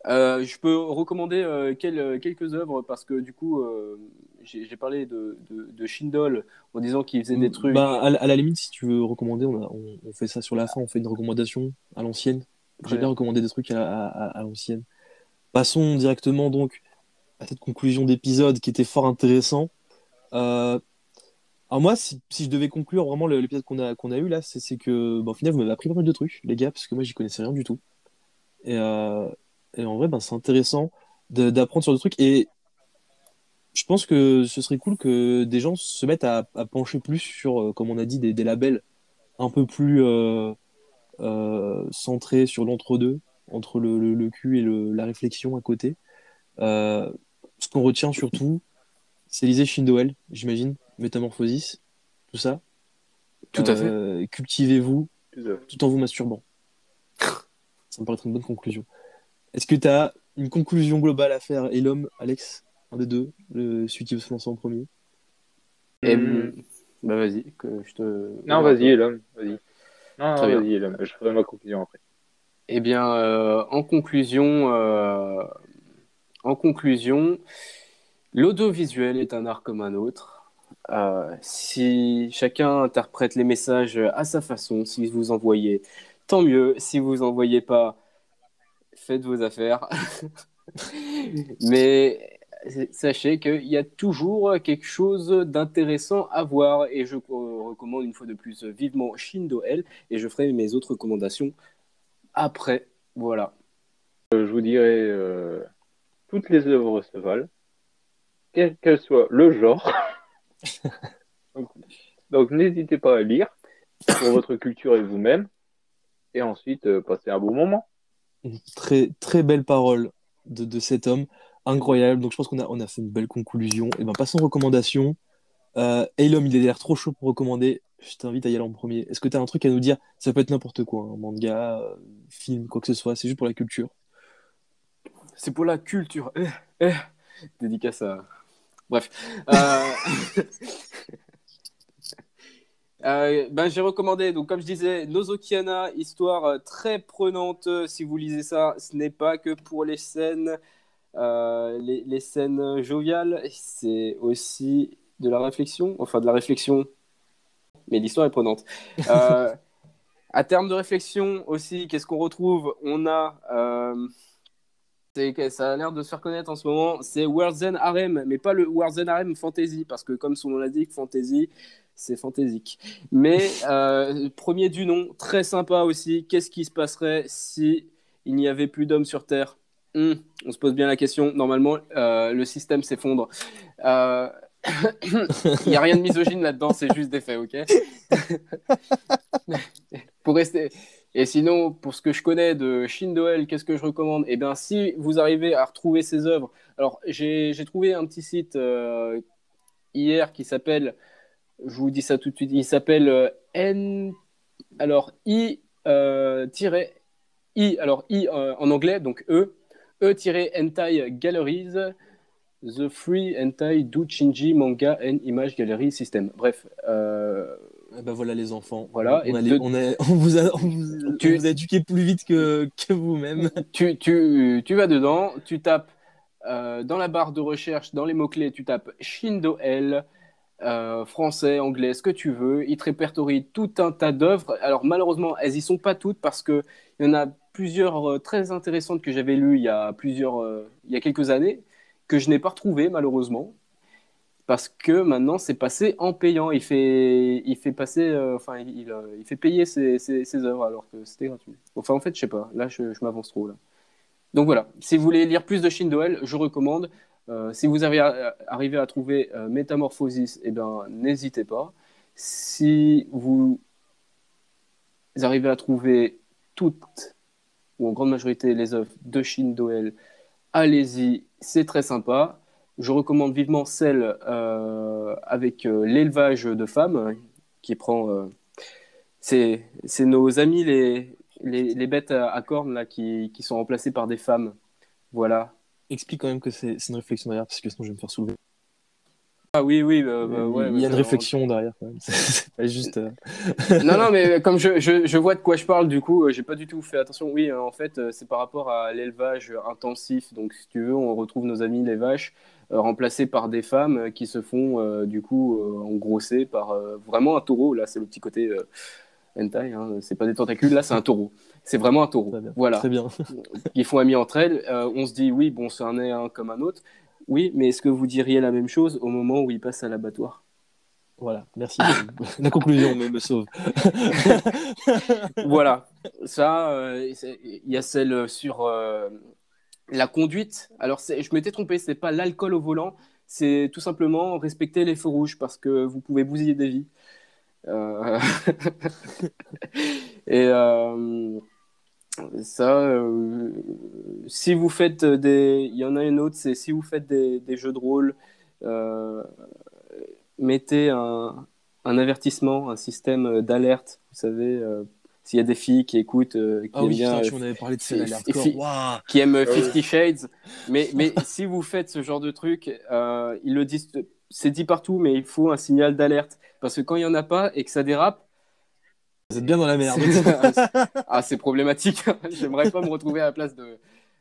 Euh, je peux recommander euh, quel- quelques œuvres parce que du coup, euh, j'ai parlé de, de, de Shindle en disant qu'il faisait des trucs. Bah, à, la- à la limite, si tu veux recommander, on, a- on- on fait ça sur la fin, on fait une recommandation à l'ancienne. J'ai bien recommandé des trucs à, à- à l'ancienne. Passons directement donc à cette conclusion d'épisode qui était fort intéressant. Euh, alors moi, si, si je devais conclure vraiment l'épisode qu'on a, qu'on a eu là, c'est c'est que, bon, au final, vous m'avez appris pas mal de trucs, les gars, parce que moi, j'y connaissais rien du tout. Et, euh, et en vrai, ben, c'est intéressant d'apprendre sur des trucs. Et je pense que ce serait cool que des gens se mettent à, à pencher plus sur, euh, comme on a dit, des, des labels un peu plus euh, euh, centrés sur l'entre-deux, entre le, le, le cul et le- la réflexion à côté. Euh, ce qu'on retient surtout, c'est lisez Shindoel, j'imagine, Métamorphosis, tout ça. Tout à fait. Cultivez-vous tout en vous masturbant. Ça me paraît être une bonne conclusion. Est-ce que tu as une conclusion globale à faire Et l'homme, Alex, un des deux, le, celui qui veut se lancer en premier? Et, Hmm. Bah vas-y, que je te. Non, vas-y, l'homme, vas-y. Non, Très non, bien. vas-y, l'homme. Je ferai ma conclusion après. Eh bien, euh, en conclusion, euh, en conclusion, l'audiovisuel est un art comme un autre. Euh, si chacun interprète les messages à sa façon, si vous envoyez, tant mieux. Si vous envoyez pas, faites vos affaires. Mais sachez qu'il y a toujours quelque chose d'intéressant à voir et je recommande une fois de plus vivement Shindo L et je ferai mes autres recommandations après. Voilà. Euh, je vous dirais, euh, toutes les œuvres se valent, quel que soit le genre. donc, donc, n'hésitez pas à lire pour votre culture et vous-même. Et ensuite, euh, passez un bon moment. Très, très belle parole de, de cet homme, incroyable. Donc je pense qu'on a, on a fait une belle conclusion. Et ben passons aux recommandations. Euh, et l'homme, il a l'air trop chaud pour recommander. Je t'invite à y aller en premier. Est-ce que tu as un truc à nous dire? Ça peut être n'importe quoi, un manga, euh, film, quoi que ce soit. C'est juste pour la culture. C'est pour la culture. Eh, eh. Dédicace à. Bref. Euh, euh, ben, j'ai recommandé, donc, comme je disais, Nozokiana, histoire euh, très prenante. Si vous lisez ça, ce n'est pas que pour les scènes, euh, les, les scènes joviales, c'est aussi de la réflexion, enfin de la réflexion, mais l'histoire est prenante. Euh, à terme de réflexion aussi, qu'est-ce qu'on retrouve? On a. ça a l'air de se faire connaître en ce moment, c'est World's End Harem, mais pas le World's End Harem Fantasy, parce que comme son nom l'indique, Fantasy, c'est fantaisique. Mais euh, premier du nom, très sympa aussi, qu'est-ce qui se passerait si il n'y avait plus d'hommes sur Terre? Hmm, On se pose bien la question, normalement, euh, le système s'effondre. Euh, Il n'y a rien de misogyne là-dedans, c'est juste des faits, ok? Pour rester... Et sinon, pour ce que je connais de Shindoel, qu'est-ce que je recommande? Eh bien, si vous arrivez à retrouver ses œuvres, alors j'ai trouvé un petit site euh, hier qui s'appelle, je vous dis ça tout de suite, il s'appelle euh, N, alors I euh, I, alors I euh, en anglais, donc E, E-Hentai Galleries, The Free Hentai Doujinji Manga and Image Gallery System. Bref, euh, Eh ben voilà les enfants. Voilà, On, a de- on, a- on vous a, on vous, Tu- vous a éduqué plus vite que, que vous-même. tu, tu, tu vas dedans, tu tapes euh, dans la barre de recherche, dans les mots-clés, tu tapes Shindo L, euh, français, anglais, ce que tu veux. Il te répertorie tout un tas d'œuvres. Alors malheureusement, elles y sont pas toutes parce que il y en a plusieurs euh, très intéressantes que j'avais lues il y a plusieurs, euh, il y a quelques années que je n'ai pas retrouvées malheureusement parce que maintenant c'est passé en payant. Il fait, il fait passer, enfin il, il fait payer ses, ses, ses œuvres alors que c'était gratuit. Enfin en fait je sais pas. Là je, je m'avance trop là. Donc voilà, si vous voulez lire plus de Shindoel, je recommande. Euh, si vous avez à- arrivé à trouver euh, Métamorphosis, eh ben, n'hésitez pas. Si vous arrivez à trouver toutes, ou en grande majorité, les œuvres de Shindoel, allez-y, c'est très sympa. Je recommande vivement celle euh, avec euh, l'élevage de femmes, hein, qui prend. euh, c'est nos amis les, les, les bêtes à, à cornes là, qui, qui sont remplacées par des femmes. Voilà. Explique quand même que c'est une réflexion derrière, parce que sinon je vais me faire soulever. Ah oui, oui, bah, bah, ouais, Il y a une réflexion derrière quand même. C'est pas juste. euh, non, non, mais comme je, je, je vois de quoi je parle, du coup, euh, j'ai pas du tout fait attention. Oui, euh, en fait, c'est par rapport à l'élevage intensif. Donc, si tu veux, on retrouve nos amis les vaches remplacées par des femmes qui se font, euh, du coup, engrosser par euh, vraiment un taureau. Là, c'est le petit côté hentai. Hein. C'est pas des tentacules, là, c'est un taureau. C'est vraiment un taureau. Très bien. Voilà. Très bien. Ils font amis entre elles. Euh, on se dit, oui, bon, c'est un est un comme un autre. Oui, mais est-ce que vous diriez la même chose au moment où ils passent à l'abattoir? Voilà, merci. La conclusion me, me sauve. voilà, ça, euh, il y a celle sur euh, la conduite. Alors, je m'étais trompé, c'est pas l'alcool au volant, c'est tout simplement respecter les feux rouges parce que vous pouvez bousiller des vies. Euh, Et euh, ça, euh, si vous faites des. Il y en a une autre, c'est si vous faites des, des jeux de rôle, euh, mettez un, un avertissement, un système d'alerte. Vous savez, euh, s'il y a des filles qui écoutent, euh, qui, Ah aiment oui, bien, euh, m'en avais parlé de fi- Waouh qui aiment oui. Fifty Shades. Mais, mais si vous faites ce genre de truc, euh, ils le disent, c'est dit partout, mais il faut un signal d'alerte. Parce que quand il n'y en a pas et que ça dérape, Vous êtes bien dans la merde. c'est- ah, c'est problématique. J'aimerais pas me retrouver à la place de,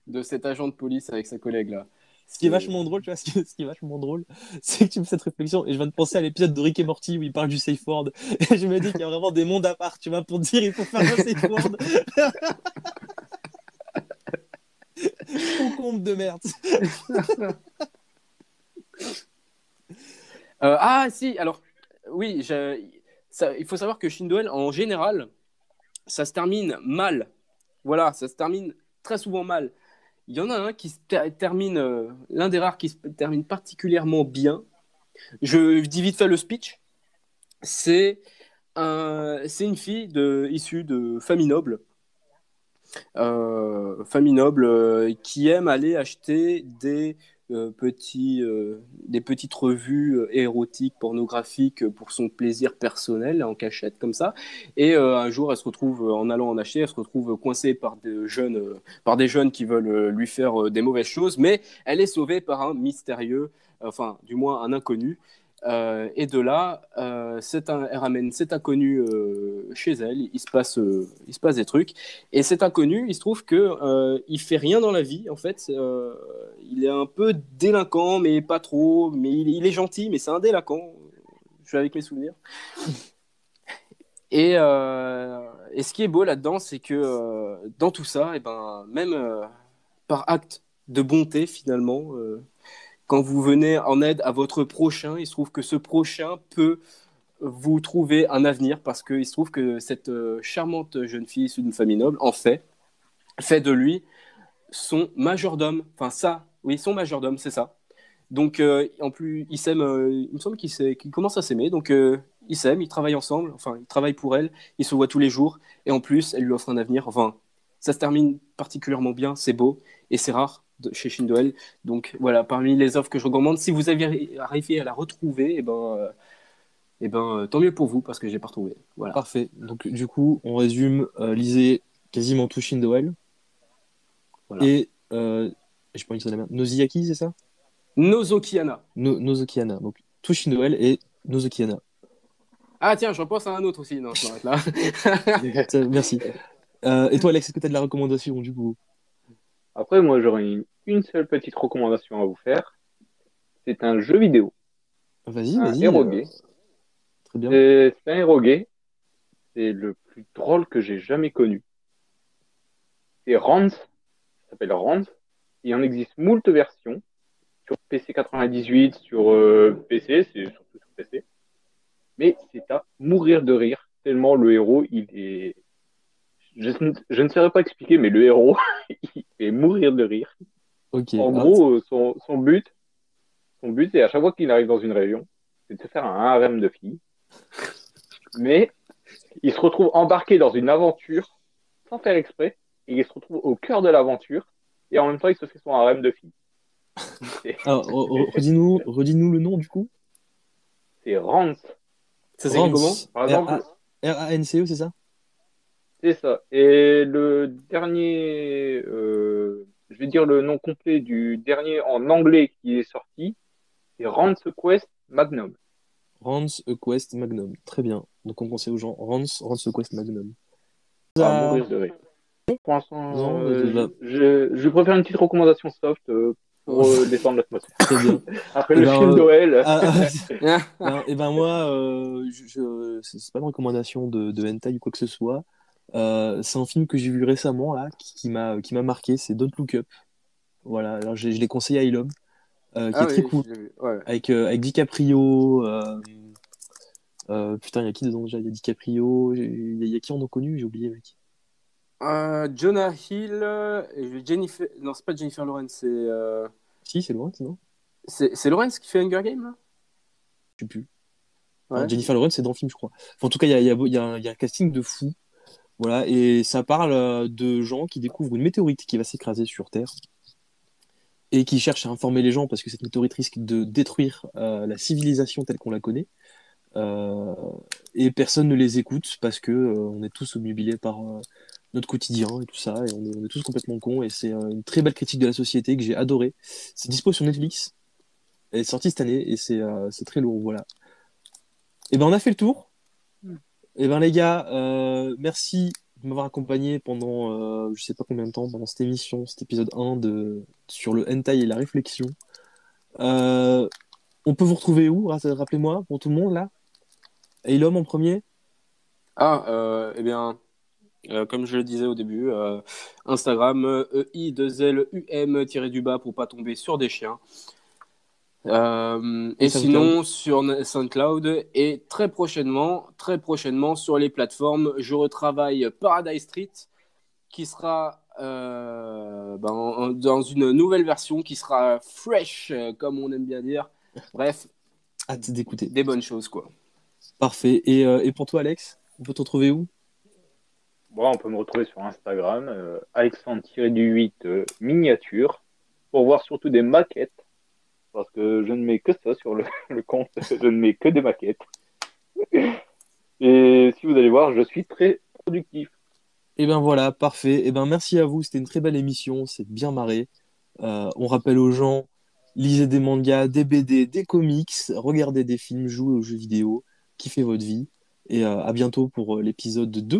de cet agent de police avec sa collègue là. Ce qui est vachement drôle, tu vois, ce qui, ce qui est vachement drôle, c'est que tu me fais cette réflexion et je viens de penser à l'épisode de Rick et Morty où il parle du safe word et je me dis qu'il y a vraiment des mondes à part, tu vois, pour dire il faut faire un safe word. Concombre de merde. Euh, ah si, alors oui, je- il faut savoir que Shindoel, en général, ça se termine mal. Voilà, ça se termine très souvent mal. Il y en a un qui se ter- termine, euh, l'un des rares qui se termine particulièrement bien. Je dis vite fait le speech. C'est un, c'est une fille issue de famille noble. Euh, famille noble euh, qui aime aller acheter des petits, euh, des petites revues euh, érotiques, pornographiques euh, pour son plaisir personnel en cachette comme ça. Et euh, un jour, elle se retrouve euh, en allant en acheter, elle se retrouve coincée par des jeunes, euh, par des jeunes qui veulent euh, lui faire euh, des mauvaises choses, mais elle est sauvée par un mystérieux, enfin du moins un inconnu. Euh, et de là, euh, elle ramène cet inconnu euh, chez elle. Il se passe, euh, il se passe des trucs. Et cet inconnu, il se trouve euh, il fait rien dans la vie. En fait, il est un peu délinquant, mais pas trop. Mais il, est gentil, mais c'est un délinquant. Je suis avec mes souvenirs. Et, ce qui est beau là-dedans, c'est que dans tout ça, et ben, même par acte de bonté, finalement, quand vous venez en aide à votre prochain, il se trouve que ce prochain peut vous trouver un avenir parce qu'il se trouve que cette euh, charmante jeune fille issue d'une famille noble, en fait, fait de lui son majordome. Enfin, ça, oui, son majordome, c'est ça. Donc, euh, en plus, ils s'aiment, euh, il me semble s'aiment- qu'ils commencent à s'aimer. Donc, euh, ils s'aiment, ils travaillent ensemble. Enfin, ils travaillent pour elle. Ils se voient tous les jours. Et en plus, elle lui offre un avenir. Enfin, ça se termine particulièrement bien. C'est beau. Et c'est rare de- chez Shindoel. Donc, voilà, parmi les offres que je recommande, si vous avez arrivé à la retrouver, et ben, euh, eh ben, tant mieux pour vous parce que je l'ai pas retrouvé. Voilà. Parfait. Donc, du coup, on résume. euh, lisez quasiment tout Shindoel. Voilà. Et, j'ai pas envie de la merde. Noziyaki, c'est ça? Nozokiana. no Nozokiana. Donc, tout Shindoel et Nozokiana. Ah, tiens, j'en pense à un autre aussi. Non, je m'arrête là. Merci. Euh, et toi, Alex, est-ce que tu as de la recommandation du coup? Après, moi, j'aurais une, une seule petite recommandation à vous faire. C'est un jeu vidéo, Vas-y, vas-y. héros euh. Très bien. C'est un héros gay. C'est le plus drôle que j'ai jamais connu. C'est Ranz. Ça s'appelle Ranz. Il en existe moult versions. Sur PC 98, sur euh, PC, c'est surtout sur PC. Mais c'est à mourir de rire. Tellement le héros, il est. Je, ne- je ne saurais pas expliquer, mais le héros, il fait mourir de rire. En Ah, gros, euh, son, son but, son but, c'est à chaque fois qu'il arrive dans une région, c'est de se faire un harem de filles. Mais il se retrouve embarqué dans une aventure sans faire exprès, et il se retrouve au cœur de l'aventure, et en même temps, il se fait son harem de filles. Alors, re- re- redis-nous redis-nous le nom du coup. C'est Rance. Ça s'écrit comment? Par exemple, R-A-N-C-E, c'est ça? C'est ça. Et le dernier, euh, je vais dire le nom complet du dernier en anglais qui est sorti, c'est Rance Quest Magnum. Rance A Quest Magnum. Très bien. Donc on conseille aux gens Rance, Rance A Quest Magnum. À mourir de rire. Pour l'instant, euh, je, je préfère une petite recommandation soft euh, pour euh, descendre l'atmosphère. Très bien. Après Eh le ben, film euh, Noël, Ah, ah, et ben moi, euh, je, je- c'est c'est pas une recommandation de, de hentai ou quoi que ce soit. Euh, c'est un film que j'ai vu récemment là, qui, m'a qui m'a marqué. C'est Don't Look Up. Voilà. Alors je, je l'ai conseillé à Ilom, euh, qui Ah est très oui, cool. ouais. Avec euh, avec DiCaprio. Euh, putain, il y a qui dedans déjà? Il y a DiCaprio. Il y, a- y a qui en ont connu? J'ai oublié mec. Jonah Hill, et Jennifer. Non, c'est pas Jennifer Lawrence, c'est. Si, c'est Lawrence, non? C'est Lawrence qui fait Hunger Games là? Je sais plus. Ouais. Jennifer Lawrence, c'est dans le film, je crois. Enfin, en tout cas, il y a, a- a y a un casting de fou. Voilà, et ça parle euh, de gens qui découvrent une météorite qui va s'écraser sur Terre et qui cherchent à informer les gens parce que cette météorite risque de détruire euh, la civilisation telle qu'on la connaît. Euh, et personne ne les écoute parce que euh, on est tous obnubilés par notre quotidien et tout ça, et on est, tous complètement cons. Et c'est une très belle critique de la société que j'ai adoré. C'est dispo sur Netflix. Elle est sortie cette année et c'est très lourd. Voilà. Et ben on a fait le tour. Et ben les gars, euh, merci de m'avoir accompagné pendant euh, je sais pas combien de temps pendant cette émission, cet épisode 1 de sur le hentai et la réflexion. Euh, on peut vous retrouver où? Rappelez-moi pour tout le monde là. Et l'homme en premier? Ah, euh, eh bien, comme je le disais au début, euh, Instagram, euh, EI2LUM-du-bas pour pas tomber sur des chiens. Euh, et sinon, sur SoundCloud et très prochainement, très prochainement sur les plateformes, je retravaille Paradise Street qui sera euh, ben, en- dans une nouvelle version qui sera fresh, comme on aime bien dire. Bref, Hâte d'écouter. des bonnes choses quoi. Parfait. Et, euh, et pour toi Alex, on peut te retrouver où? Bon, on peut me retrouver sur Instagram, euh, Alexandre-du-8 euh, miniature, pour voir surtout des maquettes, parce que je ne mets que ça sur le, compte, je ne mets que des maquettes. Et si vous allez voir, je suis très productif. Et ben voilà, parfait. Et ben merci à vous, c'était une très belle émission, c'est bien marré. Euh, on rappelle aux gens, lisez des mangas, des BD, des comics, regardez des films, jouez aux jeux vidéo, kiffez votre vie. Et euh, à bientôt pour euh, l'épisode 2.